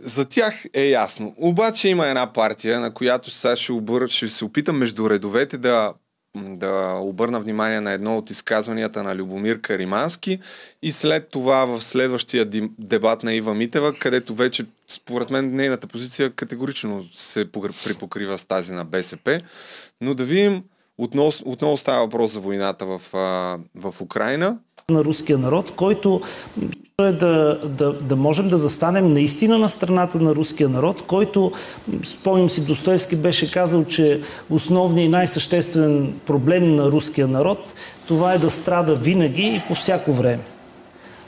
За тях е ясно. Обаче има една партия, на която сега ще, обър... ще се опитам между редовете да, да обърна внимание на едно от изказванията на Любомир Каримански и след това в следващия дебат на Ива Митева, където вече според мен нейната позиция категорично се припокрива с тази на БСП. Но да видим, отново, отново става въпрос за войната в, в Украина на руския народ, който е да, да, да можем да застанем наистина на страната на руския народ, който, спомням си, Достоевски беше казал, че основният и най-съществен проблем на руския народ това е да страда винаги и по всяко време.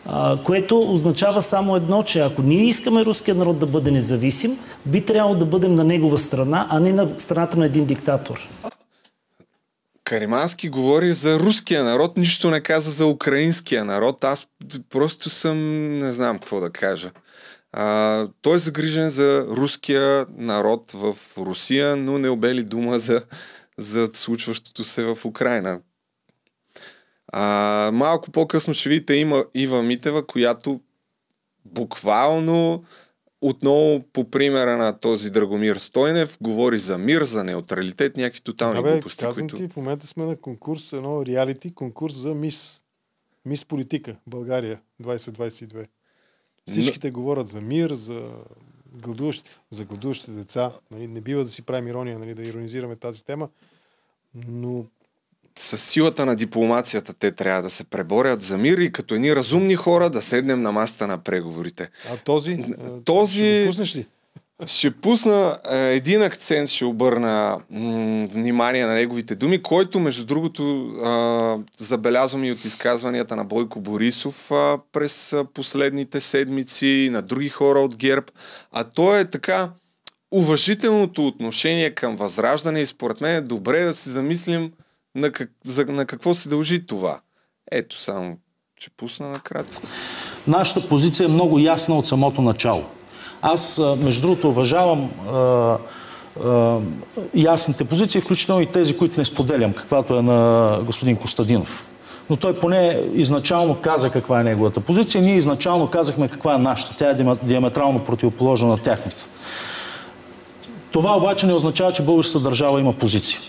А, което означава само едно, че ако ние искаме руския народ да бъде независим, би трябвало да бъдем на негова страна, а не на страната на един диктатор. Каримански говори за руския народ, нищо не каза за украинския народ. Аз просто съм, не знам какво да кажа. А, той е загрижен за руския народ в Русия, но не обели дума за, за случващото се в Украина. А, малко по-късно ще видите има Ива Митева, която буквално отново по примера на този Драгомир Стойнев говори за мир, за неутралитет, някакви тотални Абе, глупости. казвам които... ти, в момента сме на конкурс, едно реалити, конкурс за мис. Мис политика, България 2022. Всичките говорят за мир, за гладуващи, за гладуващите деца. Нали, не бива да си правим ирония, нали, да иронизираме тази тема, но с силата на дипломацията те трябва да се преборят за мир и като едни разумни хора да седнем на масата на преговорите. А този? Този... Ще пуснеш ли? Ще пусна е, един акцент, ще обърна м- внимание на неговите думи, който, между другото, забелязвам и от изказванията на Бойко Борисов през последните седмици, на други хора от ГЕРБ. А то е така уважителното отношение към възраждане и според мен е добре да се замислим на, как, за, на какво се дължи това. Ето само, че пусна накратко. Нашата позиция е много ясна от самото начало. Аз, между другото, уважавам а, а, ясните позиции, включително и тези, които не споделям, каквато е на господин Костадинов. Но той поне изначално каза каква е неговата позиция. Ние изначално казахме каква е нашата. Тя е диаметрално противоположна на тяхната. Това обаче не означава, че българската държава има позиция.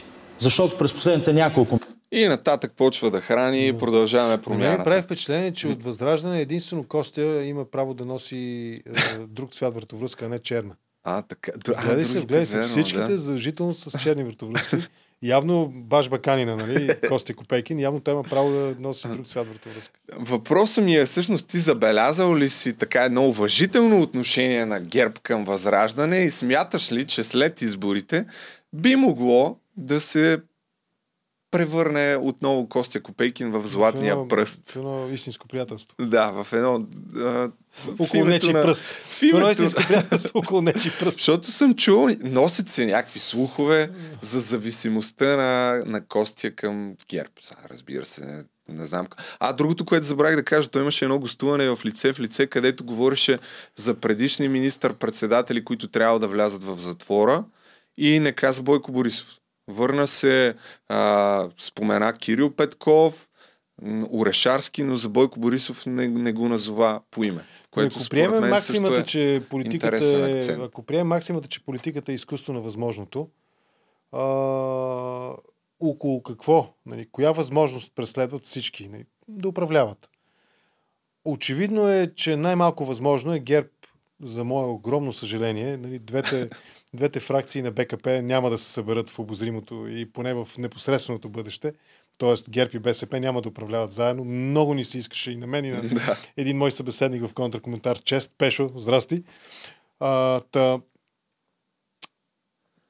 Защото през последните няколко... И нататък почва да храни и продължаваме промяната. Не прави впечатление, че от Възраждане единствено Костя има право да носи е, друг цвят въртовръзка, а не черна. А, така. А, гледай се, гледай се. Всичките да. задължително с черни въртовръзки. Явно баш баканина, нали, Костя Копейкин, явно той има право да носи друг цвят въртовръзка. Въпросът ми е всъщност ти забелязал ли си така едно уважително отношение на ГЕРБ към Възраждане и смяташ ли, че след изборите би могло да се превърне отново Костя Копейкин в златния в едно, пръст. В едно истинско приятелство. Да, в едно... А, около нечи на... пръст. В едно истинско приятелство около нечи пръст. Защото съм чул, носят се някакви слухове за зависимостта на, на Костя към ГЕРБ. Разбира се, не знам. А другото, което забравих да кажа, той имаше едно гостуване в лице в лице, където говореше за предишни министър-председатели, които трябва да влязат в затвора и не каза Бойко Борисов. Върна се, а, спомена Кирил Петков, Орешарски, но за Бойко Борисов не, не го назова по име. Което ако приемем максимата, е че политиката е, ако приемем максимата, че политиката е изкуство на възможното, а, около какво? Нали, коя възможност преследват всички? Нали, да управляват. Очевидно е, че най-малко възможно е ГЕРБ, за мое огромно съжаление, нали, двете двете фракции на БКП няма да се съберат в обозримото и поне в непосредственото бъдеще. Тоест ГЕРБ и БСП няма да управляват заедно. Много ни се искаше и на мен и на да. един мой събеседник в контракоментар. Чест, Пешо, здрасти. А, та,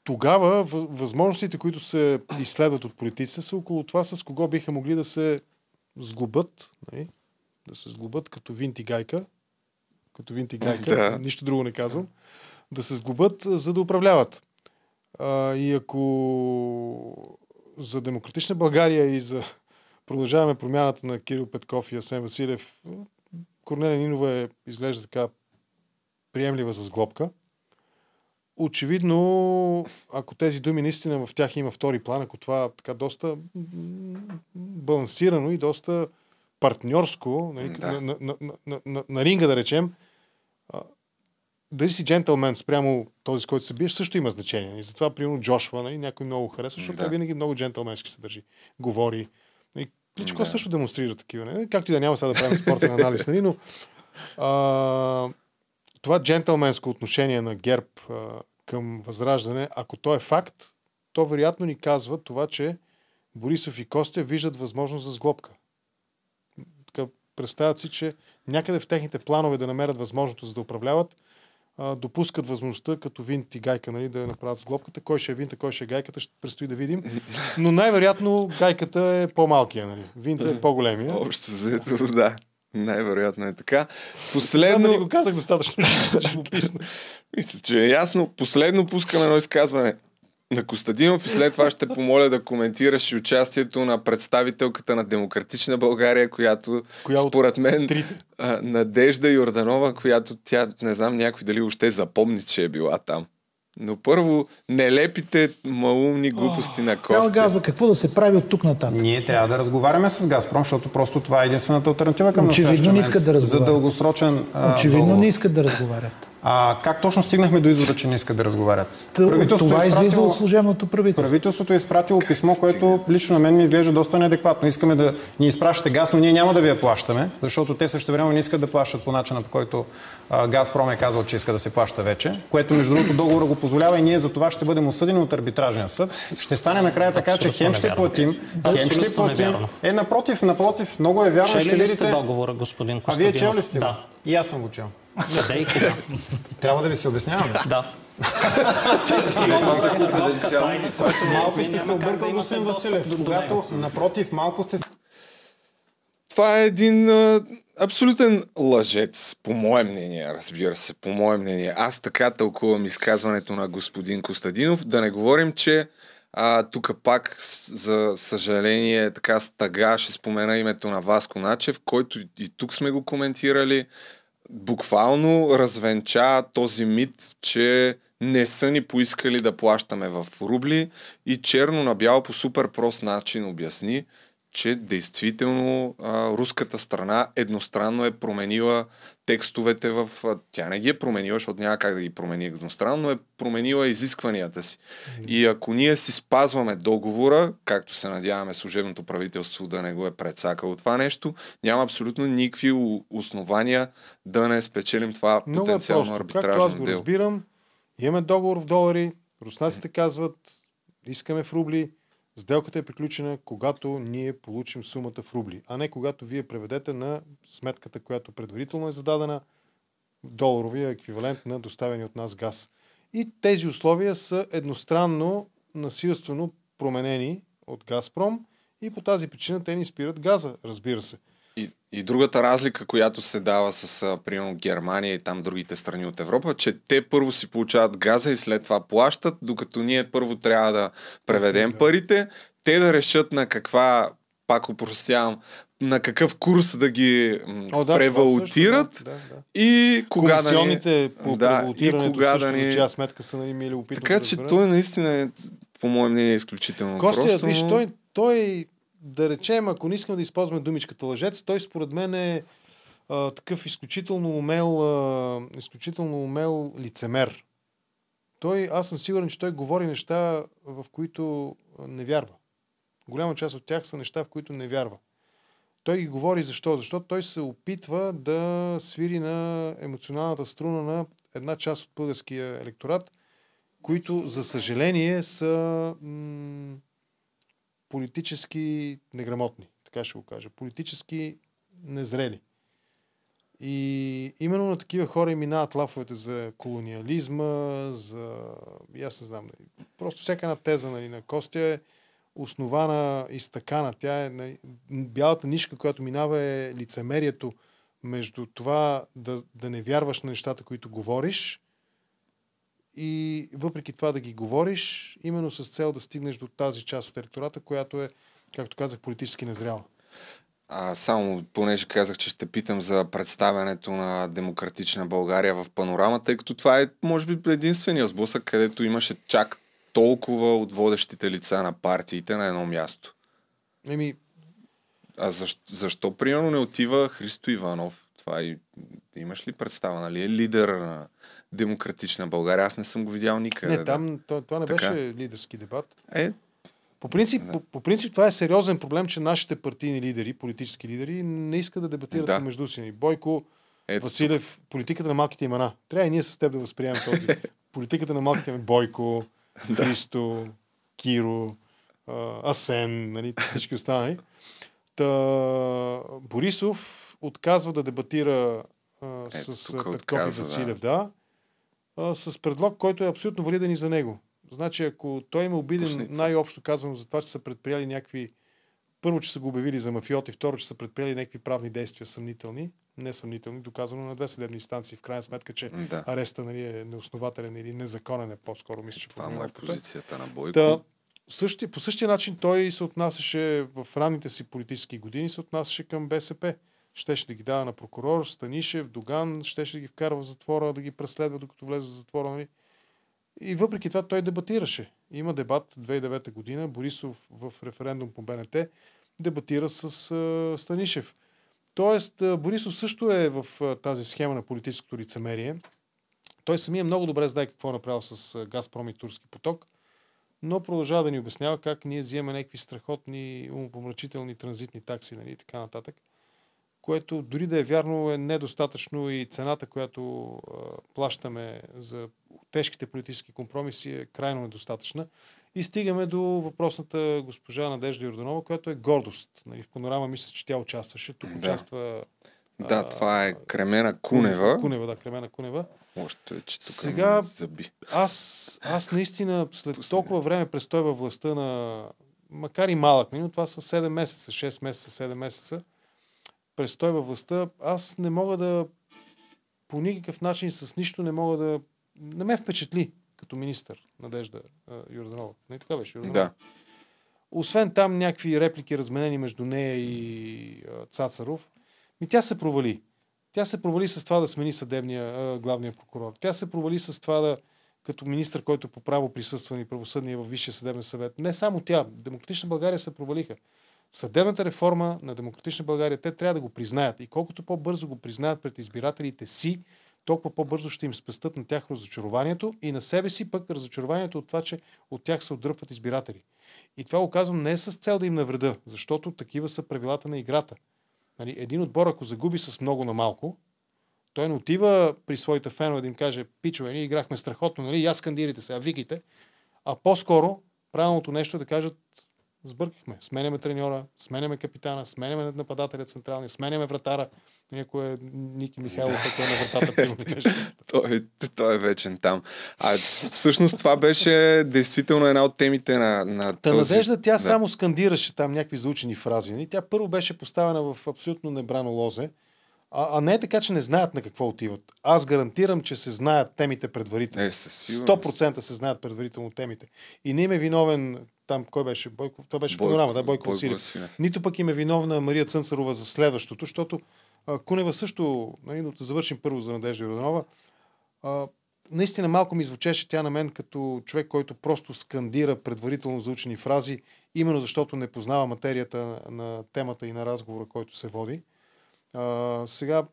тогава възможностите, които се изследват от политиците, са около това с кого биха могли да се сглобят, нали? да се сглобят като винти гайка, като винти гайка, да. нищо друго не казвам да се сглобят, за да управляват. А, и ако за демократична България и за продължаваме промяната на Кирил Петков и Асен Василев, Корнелия Нинова е, изглежда така приемлива с глобка. Очевидно, ако тези думи наистина в тях има втори план, ако това така доста балансирано и доста партньорско, нали, да. на, на, на, на, на, на ринга да речем, дали си джентълмен спрямо този, с който се биеш, също има значение. И затова, примерно, Джошва, нали, някой много харесва, защото да. той винаги много джентълменски се държи. Говори. И Кличко да. също демонстрира такива. Не? Нали. Както и да няма сега да правим спортен анализ, нали? но а, това джентълменско отношение на ГЕРБ а, към Възраждане, ако то е факт, то вероятно ни казва това, че Борисов и Костя виждат възможност за сглобка. Така, представят си, че някъде в техните планове да намерят възможност за да управляват, а, допускат възможността като винт и гайка нали, да направят с глобката. Кой ще е винта, кой ще е гайката, ще предстои да видим. Но най-вероятно гайката е по-малкия. Нали. Винта е по-големия. Общо взето, да. Най-вероятно е така. Последно... Последно... го казах достатъчно. ще го писна. Мисля, че е ясно. Последно пускаме едно изказване на Костадинов и след това ще помоля да коментираш и участието на представителката на Демократична България, която Коя според мен а, Надежда Йорданова, която тя, не знам някой дали още запомни, че е била там. Но първо, не лепите малумни глупости на Цял Костя. газа, какво да се прави от тук нататък? Ние трябва да разговаряме с Газпром, защото просто това е единствената альтернатива към Очевидно не искат да разговарят. За дългосрочен а, Очевидно договор. не искат да разговарят. А, как точно стигнахме до извода, че не искат да разговарят? Това е излиза от служебното правителство. Правителството е изпратило писмо, което лично на мен ми изглежда доста неадекватно. Искаме да ни изпращате газ, но ние няма да ви я плащаме, защото те също време не искат да плащат по начина, по който а, Газпром е казал, че иска да се плаща вече, което между другото договора го позволява и ние за това ще бъдем осъдени от арбитражния съд. Ще стане накрая така, че хем ще платим, хем ще платим. Е, напротив, напротив, много е вярно. Чели ще ли сте договора, господин А Костадинов? вие чел ли сте? Да. И аз съм го чел. Къде и кога? Трябва да ви се обясняваме. Да. Малко сте се объркал, господин Василев. Когато, напротив, малко сте Това е един а, абсолютен лъжец, по мое мнение, разбира се, по мое мнение. Аз така тълкувам изказването на господин Костадинов. Да не говорим, че а, тук пак, за съжаление, така с тъга ще спомена името на Васко Начев, който и тук сме го коментирали, буквално развенча този мит, че не са ни поискали да плащаме в рубли и черно на бяло по супер прост начин обясни, че действително а, руската страна едностранно е променила текстовете в... Тя не ги е променила, защото няма как да ги промени едностранно, но е променила изискванията си. И ако ние си спазваме договора, както се надяваме служебното правителство да не го е прецакало това нещо, няма абсолютно никакви основания да не спечелим това Много е потенциално просто. Както аз арбитражно го дело. разбирам, имаме договор в долари, руснаците казват, искаме в рубли, сделката е приключена, когато ние получим сумата в рубли, а не когато вие преведете на сметката, която предварително е зададена, доларовия еквивалент на доставени от нас газ. И тези условия са едностранно, насилствено променени от Газпром и по тази причина те ни спират газа, разбира се. И, и другата разлика, която се дава с, примерно, Германия и там другите страни от Европа, че те първо си получават газа и след това плащат, докато ние първо трябва да преведем парите, те да решат на каква, пак упростявам, на какъв курс да ги О, да, превалутират също, да, да, да. и кога да ни... По да, и кога също да ни... чия сметка са нали, мили опитно Така да че разберем. той наистина е, по мое мнение, изключително Костя, просто. виж, той, той, да речем, ако не искаме да използваме думичката лъжец, той според мен е а, такъв изключително умел, а, изключително умел лицемер. Той, аз съм сигурен, че той говори неща, в които не вярва. Голяма част от тях са неща, в които не вярва. Той ги говори защо? Защото той се опитва да свири на емоционалната струна на една част от българския електорат, които, за съжаление, са м- политически неграмотни, така ще го кажа. Политически незрели. И именно на такива хора им минават лафовете за колониализма, за... и Аз не знам. Нали. Просто всяка една теза нали, на Костя е основана, изтъкана. Тя е нали, бялата нишка, която минава е лицемерието между това да, да не вярваш на нещата, които говориш и въпреки това да ги говориш, именно с цел да стигнеш до тази част от електората, която е, както казах, политически незряла. А, само, понеже казах, че ще питам за представянето на Демократична България в панорамата, тъй като това е, може би, единствения сблъсък, където имаше чак толкова от водещите лица на партиите на едно място. Еми, А защо, защо примерно не отива Христо Иванов? Това и, имаш ли представа, нали? Е лидер на Демократична България. Аз не съм го видял никъде. не, там това, това не Така. беше лидерски дебат. Е, По принцип, по, по принцип това е сериозен проблем, че нашите партийни лидери, политически лидери, не искат да дебатират Да. помежду си. Бойко, Ето Василев, политиката на малките имена. Трябва и ние с теб да възприемем този. политиката на малките имена. Бойко, Христо, Киро, Асен, нали, всички останали. Та, Борисов отказва да дебатира а, Ето, с тук Петков и да. Василев, да, а, с предлог, който е абсолютно валиден и за него. Значи, ако той има обиден, Пусница. най-общо казано, за това, че са предприяли някакви... Първо, че са го обявили за мафиоти, второ, че са предприели някакви правни действия съмнителни, несъмнителни, доказано на две съдебни инстанции. В крайна сметка, че Да. ареста нали, е неоснователен или незаконен е по-скоро, мисля, че Това му е позицията на Бойко. Та, същия, по същия начин той се отнасяше в ранните си политически години, се отнасяше към БСП. Щеше да ги дава на прокурор, Станишев, Доган, щеше да ги вкарва в затвора, да ги преследва, докато влезе в затвора. Нали? И въпреки това той дебатираше. Има дебат 2009 година. Борисов в референдум по БНТ дебатира с а, Станишев. Тоест, а, Борисов също е в а, тази схема на политическото лицемерие. Той самия много добре знае какво е направил с а, Газпром и Турски поток, но продължава да ни обяснява как ние взимаме някакви страхотни, умопомрачителни транзитни такси нали, и така нататък, което дори да е вярно е недостатъчно и цената, която а, плащаме за тежките политически компромиси е крайно недостатъчна. И стигаме до въпросната госпожа Надежда Йорданова, която е гордост. Нали, в панорама мисля, че тя участваше. Тук Да. участва Да, това е Кремена Кунева. Кунева, да, Кремена Кунева. Още е, че тук Сега, ми зъби. аз, аз наистина след толкова време престой във властта на, макар и малък, нали, но това са 7 месеца, 6 месеца, 7 месеца, престой във властта, аз не мога да по никакъв начин с нищо не мога да... Не ме впечатли като министър Надежда а, Йорданова. Не така беше? Йорданова? Да. Освен там някакви реплики разменени между нея и Цацаров, ми тя се провали. Тя се провали с това да смени съдебния, главния прокурор. Тя се провали с това да, като министр, който по право присъства и правосъдния във Висшия съдебен съвет. Не само тя. Демократична България се провалиха. Съдебната реформа на Демократична България, те трябва да го признаят. И колкото по-бързо го признаят пред избирателите си, толкова по-бързо ще им спестат на тях разочарованието и на себе си пък разочарованието от това, че от тях се отдръпват избиратели. И това го казвам не с цел да им навреда, защото такива са правилата на играта. Нали, един отбор, ако загуби с много на малко, той не отива при своите фенове да им каже, пичове, ние играхме страхотно, нали, аз скандирайте сега, викайте, а по-скоро правилното нещо е да кажат, сбъркахме, сменяме треньора, сменяме капитана, сменяме нападателя централния, сменяме вратара, някой е Ники Михайлов, който е на вратата, нещо. той, е- той е вечен там. А всъщност това беше действително една от темите на, на Та този... Надежда, тя да. само скандираше там някакви заучени фрази. нали? Тя първо беше поставена в абсолютно небрано лозе, а, а не е така, че не знаят на какво отиват. Аз гарантирам, че се знаят темите предварително. Е, със сигурност. 100% се знаят предварително темите. И не им е виновен там, кой беше? Бойко, това беше Бойко- панорама, да, Бойко, Бойко Василев. Василев. Нито пък им е виновна Мария Цънцарова за следващото, защото а, Кунева също, нали, да завършим първо за Надежда Йорданова, а, наистина малко ми звучеше тя на мен като човек, който просто скандира предварително заучени фрази, именно защото не познава материята на темата и на разговора, който се води. А, сега,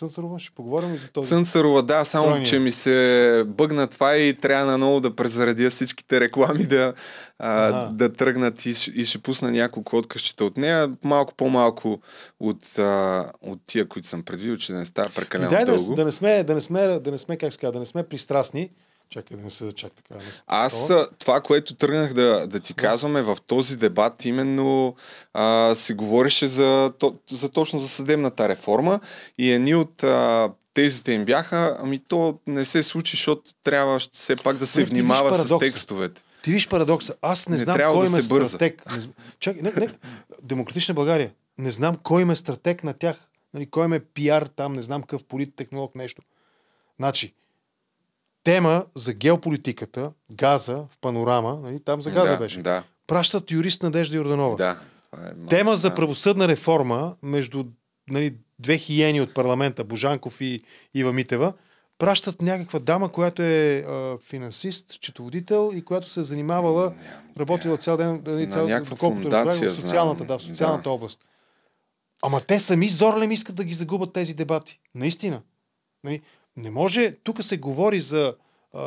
Цънцарова, ще поговорим и за този. Цънцарова, да, само Тройния. че ми се бъгна това и трябва наново да презаредя всичките реклами да, а, да тръгнат и, и ще пусна няколко откъщите от нея. Малко по-малко от, а, от тия, които съм предвидил, че да не става прекалено дай да, дълго. да, не сме, да, не сме, да не сме, как казва, да не сме пристрастни. Чакай да не се чак така. Не, Аз такова. а, това, което тръгнах да, да ти казвам е в този дебат именно а, се говореше за, то, за точно за съдебната реформа и едни от а, тезите им бяха, ами то не се случи, защото трябва все пак да се виж внимава с текстовете. Ти виж парадокса. Аз не, Не знам кой да им е се бърза. стратег. Не, чакай, не, не. Демократична България. Не знам кой им е стратег на тях. Нали, кой им е пиар там, не знам какъв политтехнолог, нещо. Значи, тема за геополитиката, газа в панорама, нали, там за газа да, беше. Да, Пращат юрист Надежда Йорданова. да. Е Тема за правосъдна реформа между нали, две хиени от парламента, Божанков и Ива Митева, пращат някаква дама, която е а, финансист, счетоводител и която се е занимавала, работила цял ден, нали, На цял, доколкото разбрах, в социалната, да, в социалната Да. област. Ама те сами зорлем искат да ги загубят тези дебати. Наистина. Нали, не може, тук се говори за,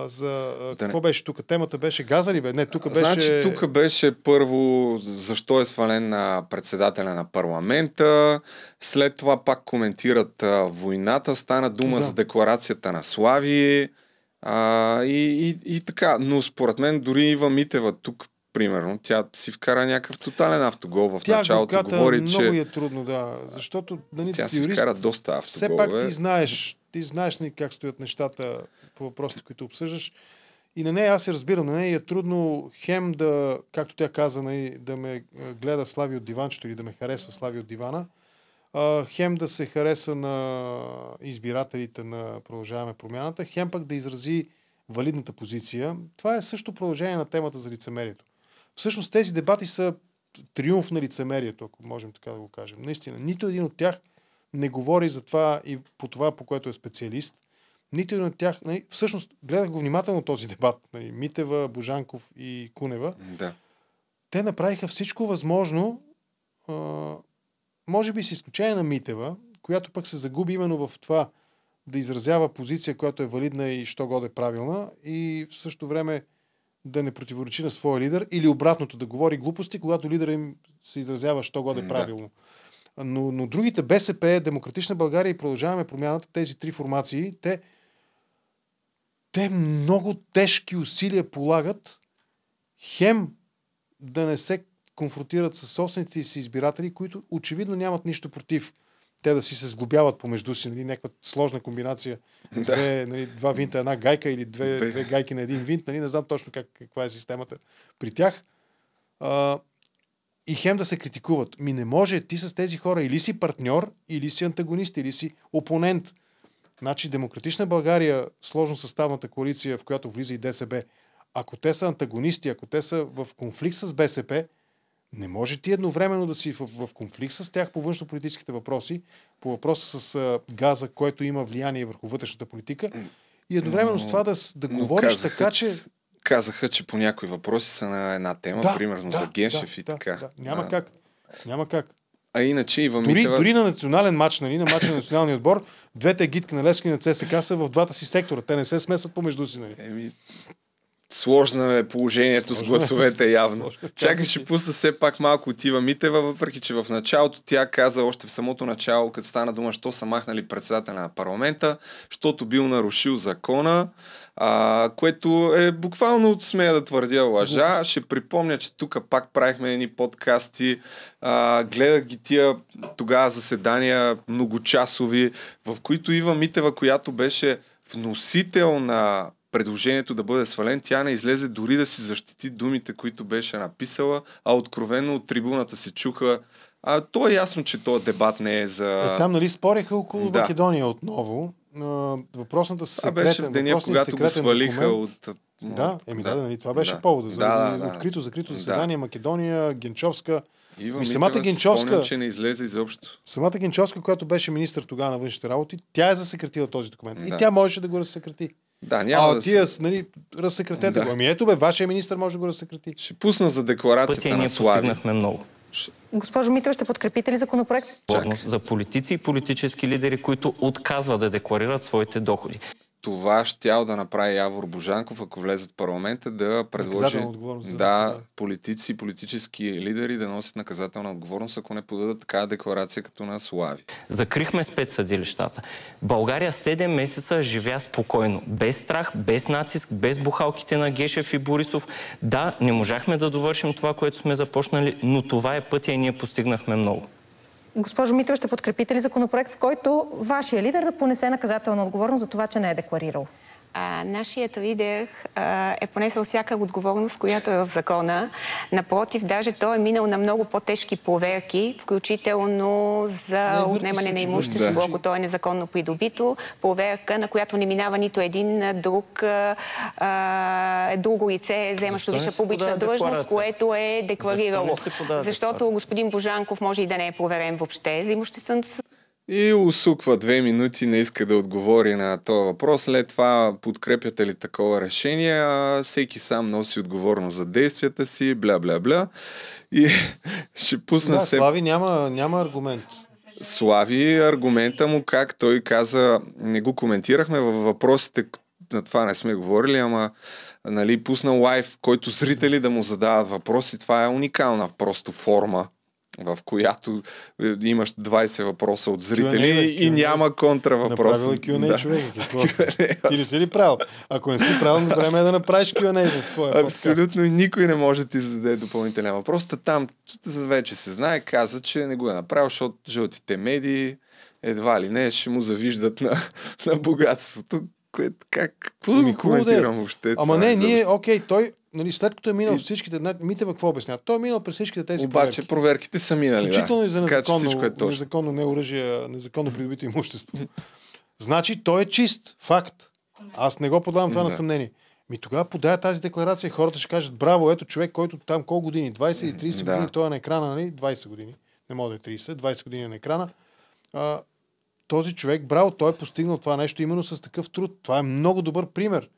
за а, какво беше тук? Темата беше газа ли бе? Не, тук беше... Значи тук беше първо защо е свален на председателя на парламента, след това пак коментират а, войната, стана дума Да. за декларацията на Слави а, и, и, и така. Но според мен дори Ива Митева тук примерно, тя си вкара някакъв тотален автогол в Тя началото. адвоката Говори, много че е трудно, да. Защото нали, тя си си юрист, вкара доста Все автоголове. пак ти знаеш, ти знаеш нали, как стоят нещата по въпросите, които обсъждаш. И на нея аз се разбирам, на нея е трудно хем да, както тя каза, нали, да ме гледа Слави от диванчето или да ме харесва Слави от дивана, а, хем да се хареса на избирателите на Продължаваме промяната, хем пък да изрази валидната позиция. Това е също продължение на темата за лицемерието. Всъщност тези дебати са триумф на лицемерието, ако можем така да го кажем. Наистина, нито един от тях не говори за това и по това, по което е специалист. Нито един от тях, нали, всъщност, гледах го внимателно този дебат, нали, Митева, Божанков и Кунева. Да. Те направиха всичко възможно, а, може би с изключение на Митева, която пък се загуби именно в това да изразява позиция, която е валидна и що годе правилна и в същото време да не противоречи на своя лидер или обратното, да говори глупости, когато лидера им се изразява що годе Да. правилно. Но, но другите БСП, Демократична България и Продължаваме промяната, тези три формации, те, те много тежки усилия полагат хем да не се конфронтират с собственици и с избиратели, които очевидно нямат нищо против те да си се сглобяват помежду си, нали, някаква сложна комбинация. Да. Две, нали, два винта, една гайка или две, Бе. две гайки на един винт. Нали, не знам точно как, каква е системата при тях. А, и хем да се критикуват. Ми не може, ти с тези хора или си партньор, или си антагонист, или си опонент. Значи Демократична България, сложно съставната коалиция, в която влиза и ДСБ, ако те са антагонисти, ако те са в конфликт с БСП, не може ти едновременно да си в, в конфликт с тях по външно-политическите въпроси, по въпроса с а, газа, който има влияние върху вътрешната политика, и едновременно с това да, да Но говориш казаха, така, че... Казаха, че по някои въпроси са на една тема, Да, примерно да, за Гешев да, и да, така. да. Няма А, как. Няма как. А иначе Дори, Митева... дори на национален матч, нали, на матча на националния отбор, двете гидки на Левски и на ЦСК са в двата си сектора. Те не се смесват помежду си. Нали. Еми, Сложно е положението с Сложно е. гласовете явно. Е. Чакай, ще пусна все пак малко от Ива Митева, въпреки че в началото тя каза още в самото начало, като стана дума, що са махнали председателя на парламента, защото бил нарушил закона, а, което е буквално, смея да твърдя, лъжа. Ще припомня, че тук пак правихме едни подкасти, а, гледах ги тия тогава заседания многочасови, в които Ива Митева, която беше вносител на предложението да бъде свален, тя не излезе дори да си защити думите, които беше написала, а откровенно от трибуната се чуха. А, то е ясно, че този дебат не е за... Е, там нали спореха около Да. Македония отново. Въпросната Това беше в деня, когато го секретен свалиха документ- от... Да, еми да, да, нали, това беше да. повода. За, Да, да, да, да. открито, закрито Да. заседание, Македония, Генчовска. Ива Ми Митева самата Генчовска, спомням, че не излезе изобщо. самата Генчовска, която беше министър тогава на външните работи, тя е засекретила този документ. Да. И тя можеше да го разсекрети. Да, няма а да тия, се- нали, разсекретете Да. го. Ами ето бе, вашия министър може да го разсекрети. Ще пусна за декларацията Пътя на ние Слави. постигнахме много. Госпожо Митева, ще подкрепите ли законопроект? Отговорност за политици и политически лидери, които отказват да декларират своите доходи. Това щял да направи Явор Божанков, ако влезе в парламента, да предложи за- да, политици и политически лидери да носят наказателна отговорност, ако не подадат такава декларация като на Слави. Закрихме спецсъдилищата. България 7 месеца живя спокойно, без страх, без натиск, без бухалките на Гешев и Борисов. Да, не можахме да довършим това, което сме започнали, но това е пътя и ние постигнахме много. Госпожо Митева, ще подкрепите ли законопроект, в който вашия лидер да понесе наказателна отговорност за това, че не е декларирал? А, нашият лидер а, е понесъл всяка отговорност, която е в закона. Напротив, даже той е минал на много по-тежки проверки, включително за отнемане на имущество, Да. ако то е незаконно придобито. Проверка, на която не минава нито един друг а, друго лице, вземащо висша публична длъжност, което е декларирало. Защо Защото господин Божанков може и да не е проверен въобще за имущественото И усуква две минути, не иска да отговори на този въпрос. След това подкрепяте ли такова решение? А, всеки сам носи отговорност за действията си, бля-бля-бля. И ще пусна Да, се... Слави няма, няма аргумент. Слави аргумента му, как той каза, не го коментирахме във въпросите, на това не сме говорили, ама нали, пусна лайв, който зрители да му задават въпроси. Това е уникална просто форма в която е, имаш 20 въпроса от зрители Q&A, и Q&A. няма контравъпрос. Направил е Q&A Да. човек. Какво? Ти не си ли правил? Ако не си правил, време е да направиш Q&A в твоя подкаст. Абсолютно никой не може да ти зададе допълнителен въпрос. Та Там вече се знае, каза, че не го е направил, защото жълтите медии едва ли не ще му завиждат на, на богатството. Което, как, какво да Ами, го да е. коментирам въобще? Ама не, е ние, окей, той, нали, след като е минал всичките, на- Митева какво обяснява? Той е минал през всичките тези Обаче проверки. проверките са минали. Включително да. и за незаконно, е точно. незаконно неоръжие, незаконно придобито имущество. значи той е чист. Факт. Аз не го подавам това на Да. съмнение. Ми тогава подая тази декларация, хората ще кажат, браво, ето човек, който там колко години, 20 или 30 Да. години, той е на екрана, нали? 20 години. Не мога да е 30, 20 години е на екрана. А, този човек, браво, той е постигнал това нещо именно с такъв труд. Това е много добър пример.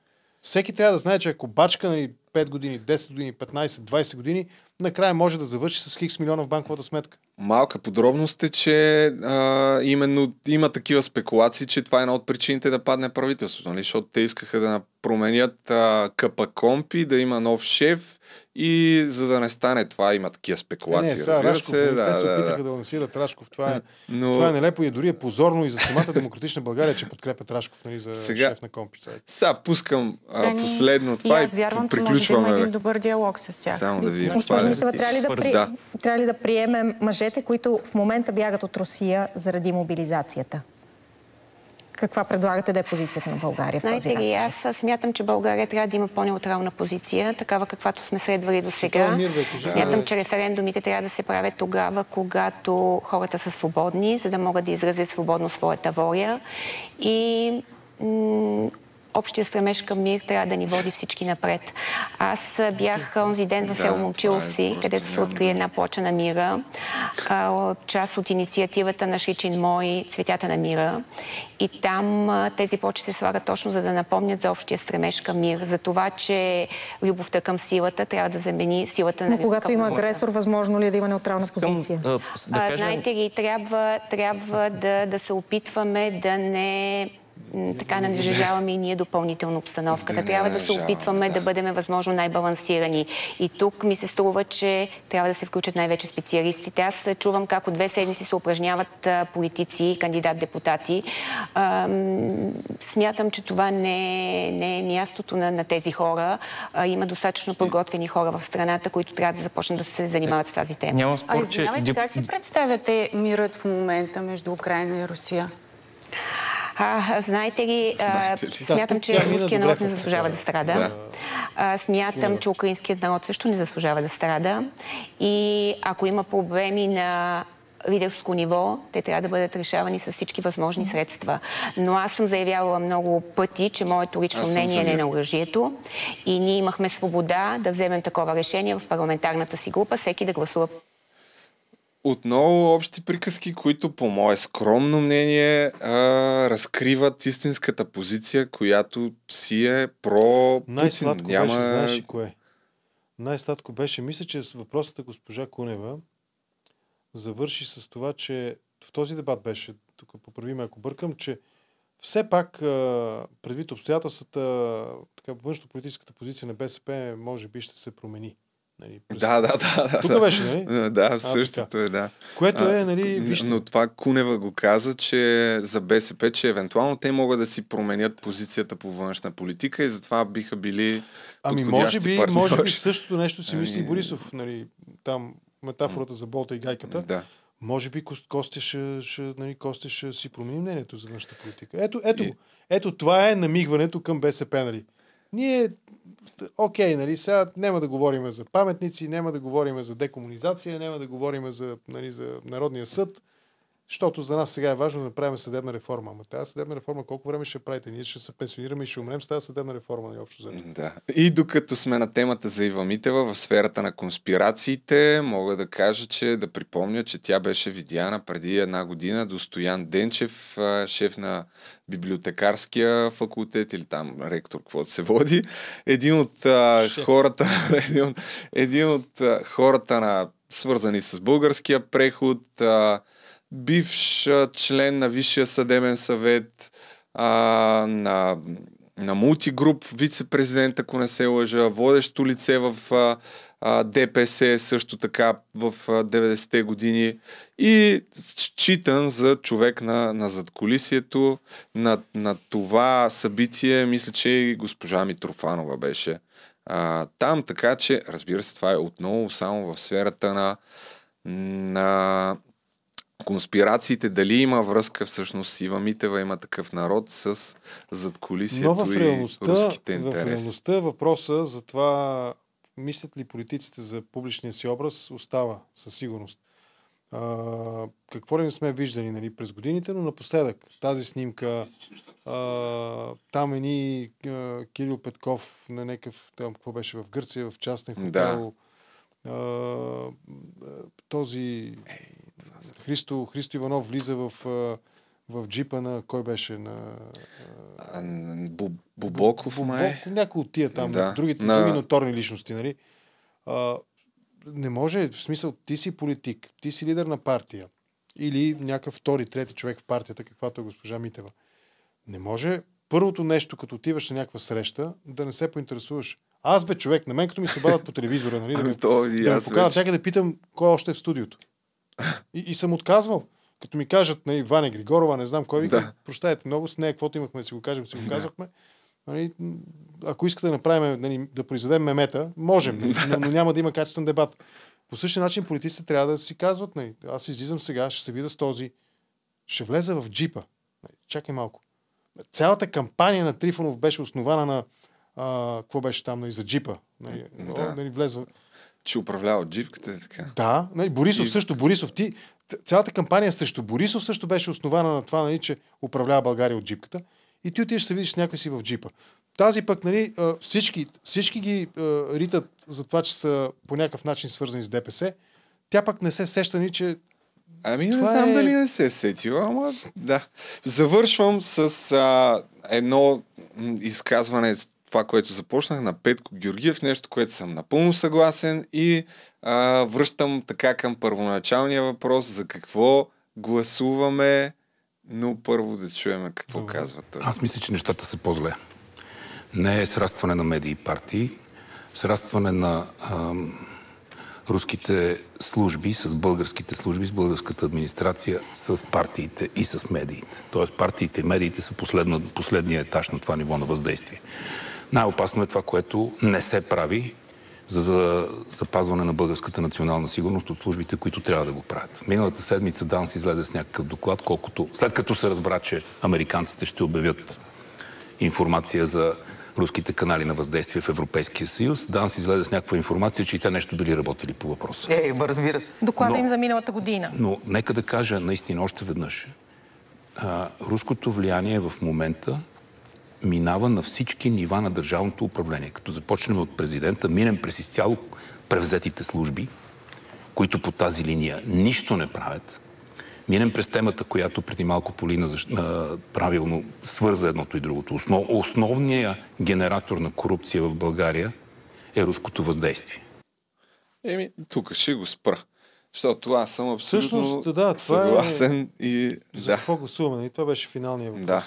Всеки трябва да знае, че ако бачка нали, 5 години, 10 години, 15, 20 години, накрая може да завърши с хикс милиона в банковата сметка. Малка подробност е, че а, именно има такива спекулации, че това е една от причините да падне правителството, нали? защото те искаха да променят а, КПКОМПИ, да има нов шеф и за да не стане това има такива Е, спекулации. не, сега разбира Рашков, се, нали, да, те се да, опитаха да. да лансират Рашков. Това е, Но- това е нелепо и дори е позорно и за самата демократична България, че подкрепят Рашков нали, за Сега- шеф на компи. Сега. Пускам а, Дани, последно това и аз вярвам, че може да има един добър диалог с тях. Само да видим това. е. Митева, трябва ли, да при... Да. трябва ли да приемем мъжете, които в момента бягат от Русия заради мобилизацията? Каква предлагате да е позицията на България в този Знаете ли, аз смятам, че България трябва да има по-неутрална позиция, такава каквато сме следвали до сега. Смятам, че референдумите трябва да се правят тогава, когато хората са свободни, за да могат да изразят свободно своята воля. И общия стремеж към мир трябва да ни води всички напред. Аз бях онзи ден в Да, село е Момчиловци, където се няма откри една плоча на мира. Част от инициативата на Шичин Мой Цветята на мира. И там тези плочи се слагат точно за да напомнят за общия стремеж към мир. За това, че любовта към силата трябва да замени силата на Но когато има агресор, възможно ли е да има неутрална позиция? да кажем, Знаете ли, трябва, трябва да, да се опитваме да не така нажежаваме и ние допълнително обстановката. Трябва да се опитваме да. бъдем възможно най-балансирани. И тук ми се струва, че трябва да се включат най-вече специалистите. Аз а, чувам как от две седмици се упражняват а, политици, кандидат-депутати. А, м, смятам, че това не е, не е мястото на, на тези хора. А, има достатъчно подготвени хора в страната, които трябва да започнат да се занимават с тази тема. няма А спор, че... извинявайте, дип- как си представяте мирът в момента между Украина и Русия? А, знаете ли, Знаете ли? смятам, Да, че мина руският народ не заслужава да страда. Да. А, смятам, че украинският народ също не заслужава да страда. И ако има проблеми на лидерско ниво, те трябва да бъдат решавани с всички възможни средства. Но аз съм заявявала много пъти, че моето лично Аз мнение не е на оръжието. И ние имахме свобода да вземем такова решение в парламентарната си група, всеки да гласува Отново общи приказки, които по мое скромно мнение а, разкриват истинската позиция, която си е про Путин. Най-сладко Няма... беше, знаеш ли кое? Най-сладко беше, мисля, че с въпросата госпожа Кунева завърши с това, че в този дебат беше, тук поправи ме ако бъркам, че все пак предвид обстоятелствата, така външно-политическата позиция на БСП може би ще се промени. Нали, през- Да, да, да. да. Тук беше, нали? Да, А, същото е, да. Което А, е, нали, вижте. Но това Кунева го каза, че за БСП, че евентуално те могат да си променят позицията по външна политика и затова биха били Ами може би, партньори. може би същото нещо си мисли Ами- Борисов, нали, там метафората за болта и гайката. Да. Може би Кос- Костя ще, ще, нали, Костя ще си промени мнението за външната политика. Ето, ето, И- ето това е намигването към БСП. Нали. Ние, окей, нали, сега няма да говорим за паметници, няма да говорим за декомунизация, няма да говорим за, нали, за Народния съд, защото за нас сега е важно да направим съдебна реформа. Ама тази съдебна реформа колко време ще правите? Ние ще се пенсионираме и ще умрем с тази съдебна реформа, нали, общо взето. Да. И докато сме на темата за Ива Митева в сферата на конспирациите, мога да кажа, че да припомня, че тя беше видяна преди една година до Стоян Денчев, шеф на библиотекарския факултет или там ректор, каквото се води. Един от а, хората, един от, един от а, хората на, свързани с българския преход, а, бивш член на Висшия съдебен съвет, а, на на мултигруп вице-президент, ако не се лъжа, водещо лице в а, а, ДПС също така в а, 90-те години и считан за човек на, на задколисието на, на това събитие. Мисля, че и госпожа Митрофанова беше а, там, така че, разбира се, това е отново само в сферата на, на конспирациите, дали има връзка всъщност Ива Митева има такъв народ с задколисието и руските интереси. В реалността въпроса за това мислят ли политиците за публичния си образ остава със сигурност. А, какво ли не сме виждали нали, през годините, но напоследък тази снимка, а, там ени а, Кирил Петков на някакъв, там какво беше в Гърция, в частен хотел, да. а, този Христо, Христо Иванов влиза в, в джипа на кой беше? На, а, Бу, Бубоков, май? Някой от тия там, Да. другите На- други ноторни личности, нали? А, не може, в смисъл, ти си политик, ти си лидер на партия или някакъв втори, трети човек в партията, каквато е госпожа Митева. Не може първото нещо, като отиваш на някаква среща, да не се поинтересуваш. Аз бе човек, на мен като ми се бават по телевизора, нали, да ме, То и да аз поканат вече. някъде, питам кой още е в студиото. И, и съм отказвал. Като ми кажат, нали, Ваня Григорова, не знам кой ви, да. прощайте много, с нея каквото имахме да си го кажем, си го казахме. Нали, ако искате да направим, нали, да произведем мемета, можем, нали, но, но няма да има качествен дебат. По същия начин политиците трябва да си казват, нали, аз излизам сега, ще се видя с този, ще влеза в джипа. Нали, чакай малко. Цялата кампания на Трифонов беше основана на а, какво беше там, нали, за джипа. Нали, Да. нали, влезва. Че управлява джипката и така. Да, нали, Борисов И- също, Борисов, ти, цялата кампания срещу Борисов също беше основана на това, нали, че управлява България от джипката. И ти отиваш да се видиш с някой си в джипа. Тази пък, нали, всички, всички ги ритат за това, че са по някакъв начин свързани с ДПС. Тя пък не се сеща ни, че Ами не Това знам е- дали не се е сетила, ама да. Завършвам с а, едно изказване, това, което започнах на Петко Георгиев, нещо, което съм напълно съгласен и а, връщам така към първоначалния въпрос за какво гласуваме, но първо да чуем какво казва той. Аз мисля, че нещата са по-зле. Не е срастване на медии и партии, срастване на ам, руските служби с българските служби, с българската администрация, с партиите и с медиите. Тоест партиите и медиите са последно, последния етаж на това ниво на въздействие. Най-опасно е това, което не се прави за, за запазване на българската национална сигурност от службите, които трябва да го правят. Миналата седмица ДАНС излезе с някакъв доклад, колкото след като се разбра, че американците ще обявят информация за руските канали на въздействие в Европейския съюз. ДАНС излезе с някаква информация, че и те нещо били работили по въпроса. Е, разбира се. Доклада Но- им за миналата година. Но нека да кажа наистина още веднъж. А, руското влияние в момента минава на всички нива на държавното управление. Като започнем от президента, минем през изцяло превзетите служби, които по тази линия нищо не правят. Минем през темата, която преди малко Полина защ... правилно свърза едното и другото. Основ... Основният генератор на корупция в България е руското въздействие. Еми, тук ще го спра. Защото аз съм абсолютно Всъщност, да, това е- съгласен и... за Да. какво гласуваме. нали? Това беше финалния въпрос. Да.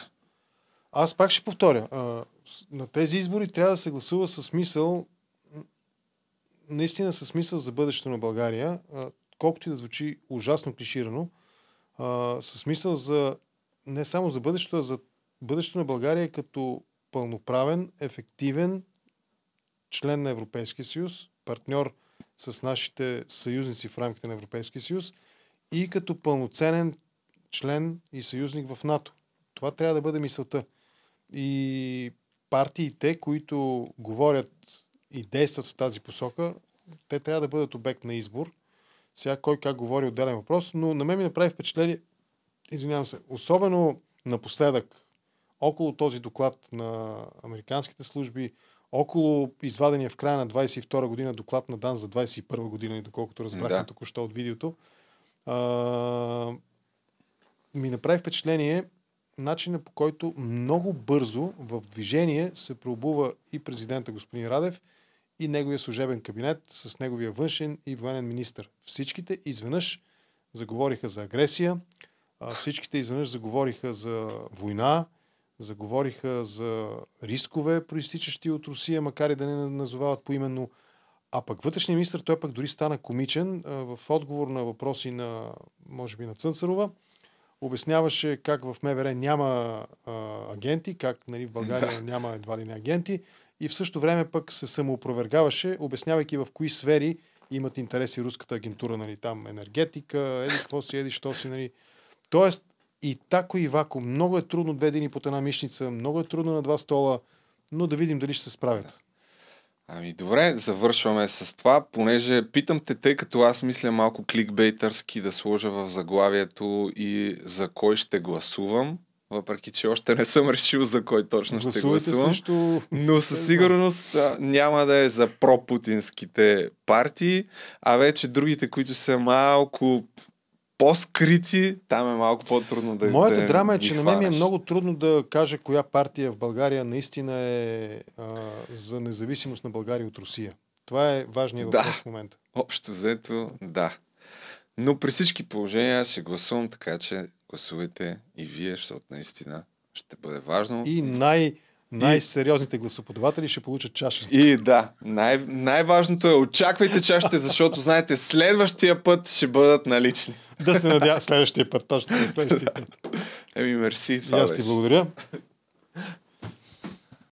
Аз пак ще повторя. А, с- на тези избори трябва да се гласува със смисъл, наистина със смисъл за бъдещето на България, а, колкото и да звучи ужасно клиширано, а, със смисъл за не само за бъдещето, а за бъдещето на България като пълноправен, ефективен член на Европейския съюз, партньор с нашите съюзници в рамките на Европейския съюз и като пълноценен член и съюзник в НАТО. Това трябва да бъде мисълта. И партиите, които говорят и действат в тази посока, те трябва да бъдат обект на избор. Сега кой как говори отделен въпрос, но на мен ми направи впечатление, извинявам се, особено напоследък, около този доклад на американските служби, около извадения в края на 22 година доклад на Дан за 21 година, и доколкото разбрахме Да. току-що от видеото, а, ми направи впечатление начина по който много бързо в движение се преобува и президента господин Радев и неговия служебен кабинет с неговия външен и военен министр. Всичките изведнъж заговориха за агресия, всичките изведнъж заговориха за война, заговориха за рискове, проистичащи от Русия, макар и да не назовават поименно. А пък вътрешния министр, той пък дори стана комичен в отговор на въпроси на, може би, на Цънцарова. Обясняваше как в МВР няма а, агенти, как нали, в България няма едва ли не агенти. И в същото време пък се самоопровергаваше, обяснявайки в кои сфери имат интереси руската агентура, нали, там енергетика, еди какво си, еди що си, нали. Тоест, и тако и вако. Много е трудно две дни под една мишница, много е трудно на два стола, но да видим дали ще се справят. Ами добре, завършваме с това, понеже питам те, тъй като аз мисля малко кликбейтърски да сложа в заглавието и за кой ще гласувам, въпреки че още не съм решил за кой точно ще Гласувайте гласувам. срещу... Но със сигурност няма да е за пропутинските партии, а вече другите, които са малко по-скрити, там е малко по-трудно да Моята да драма е, че на мен ми е много трудно да кажа коя партия в България наистина е а, за независимост на България от Русия. Това е важният Да. въпрос в момента. Общо взето, да. Но при всички положения ще гласувам, така че гласувайте и вие, защото наистина ще бъде важно. И най- най-сериозните гласоподаватели ще получат чаша. И да, най- най-важното е очаквайте чашите, защото знаете, следващия път ще бъдат налични. Да се надявам следващия път, точно следващия път. Еми, мерси. И Това аз ти благодаря.